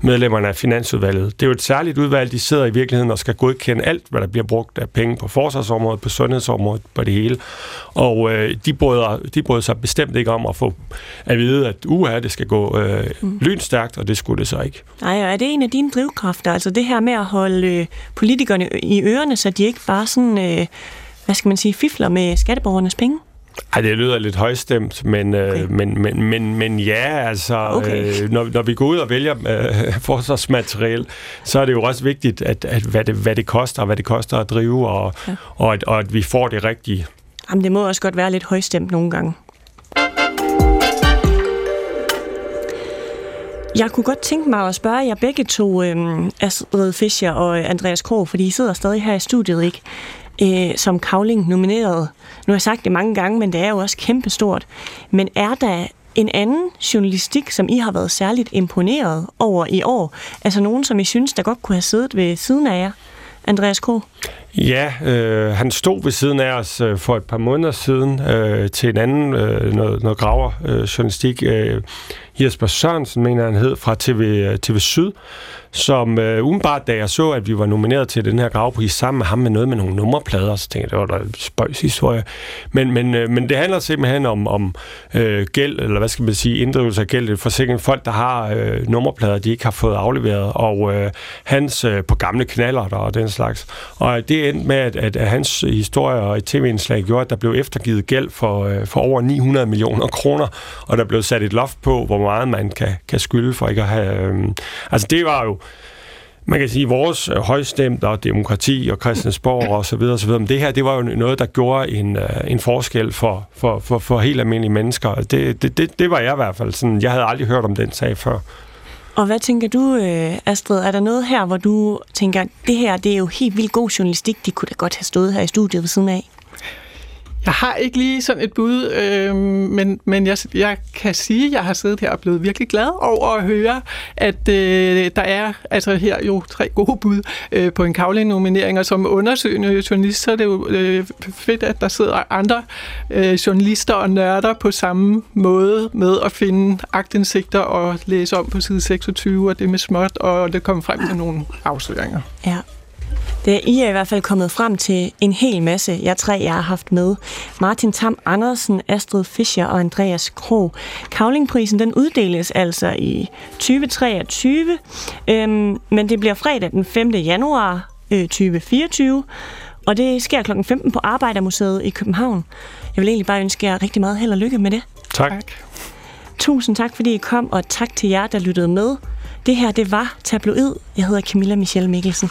medlemmerne af Finansudvalget. Det er jo et særligt udvalg, de sidder i virkeligheden og skal godkende alt, hvad der bliver brugt af penge på forsvarsområdet, på sundhedsområdet, på det hele. Og øh, de, brød, de brød sig bestemt ikke om at få at vide, at uha, det skal gå øh, mm. lynstærkt, og det skulle det så ikke. Nej, og er det en af dine drivkræfter, altså det her med at holde øh, politikerne i ørerne, så de ikke bare sådan... Øh, hvad skal man sige, fifler med skatteborgernes penge? Ej, det lyder lidt højstemt, men, øh, okay. øh, men, men, men, men ja, altså, okay. øh, når, når vi går ud og vælger øh, forsvarsmateriel, så er det jo også vigtigt, at, at hvad, det, hvad det koster, hvad det koster at drive, og, ja. og, at, og at vi får det rigtige. Jamen, det må også godt være lidt højstemt nogle gange. Jeg kunne godt tænke mig at spørge jer begge to, øh, Astrid Fischer og Andreas Krog, fordi I sidder stadig her i studiet, ikke? Øh, som Kavling nomineret. Nu har jeg sagt det mange gange, men det er jo også kæmpestort. Men er der en anden journalistik, som I har været særligt imponeret over i år? Altså nogen, som I synes, der godt kunne have siddet ved siden af jer? Andreas K. Ja, øh, han stod ved siden af os øh, for et par måneder siden øh, til en anden øh, noget, noget graver øh, journalistik. Øh, Jesper Sørensen, mener han hed, fra TV, øh, TV Syd, som øh, umiddelbart, da jeg så, at vi var nomineret til den her gravepris sammen med ham med noget med nogle nummerplader, så tænkte jeg, det var da en spøjs historie. Men, men, øh, men det handler simpelthen om, om øh, gæld, eller hvad skal man sige, inddrivelse af gæld, forsikring. Folk, der har øh, nummerplader, de ikke har fået afleveret, og øh, hans øh, på gamle knaller og den slags. Og det det endte med, at, at, at hans historie og et tv-indslag gjorde, at der blev eftergivet gæld for, øh, for over 900 millioner kroner, og der blev sat et loft på, hvor meget man kan, kan skylde for ikke at have... Øh, altså det var jo man kan sige, vores øh, højstemt og demokrati og Christiansborg og så videre, så videre. Men det her, det var jo noget, der gjorde en, øh, en forskel for, for, for, for helt almindelige mennesker. Det, det, det, det var jeg i hvert fald sådan. Jeg havde aldrig hørt om den sag før. Og hvad tænker du, øh, Astrid? Er der noget her, hvor du tænker, det her det er jo helt vildt god journalistik, de kunne da godt have stået her i studiet ved siden af? Jeg har ikke lige sådan et bud, øh, men, men jeg, jeg kan sige, at jeg har siddet her og blevet virkelig glad over at høre, at øh, der er altså her jo tre gode bud øh, på en Kavling-nominering, og som undersøgende journalist, så er det jo øh, fedt, at der sidder andre øh, journalister og nørder på samme måde med at finde agtindsigter og læse om på side 26, og det med småt, og det kommer frem til nogle afsløringer. Ja. Det, I er i hvert fald kommet frem til en hel masse, jeg tre, jeg har haft med. Martin Tam Andersen, Astrid Fischer og Andreas Krog. Kavlingprisen, den uddeles altså i 2023, øhm, men det bliver fredag den 5. januar øh, 2024, og det sker kl. 15 på Arbejdermuseet i København. Jeg vil egentlig bare ønske jer rigtig meget held og lykke med det. Tak. tak. Tusind tak, fordi I kom, og tak til jer, der lyttede med. Det her, det var Tabloid. Jeg hedder Camilla Michelle Mikkelsen.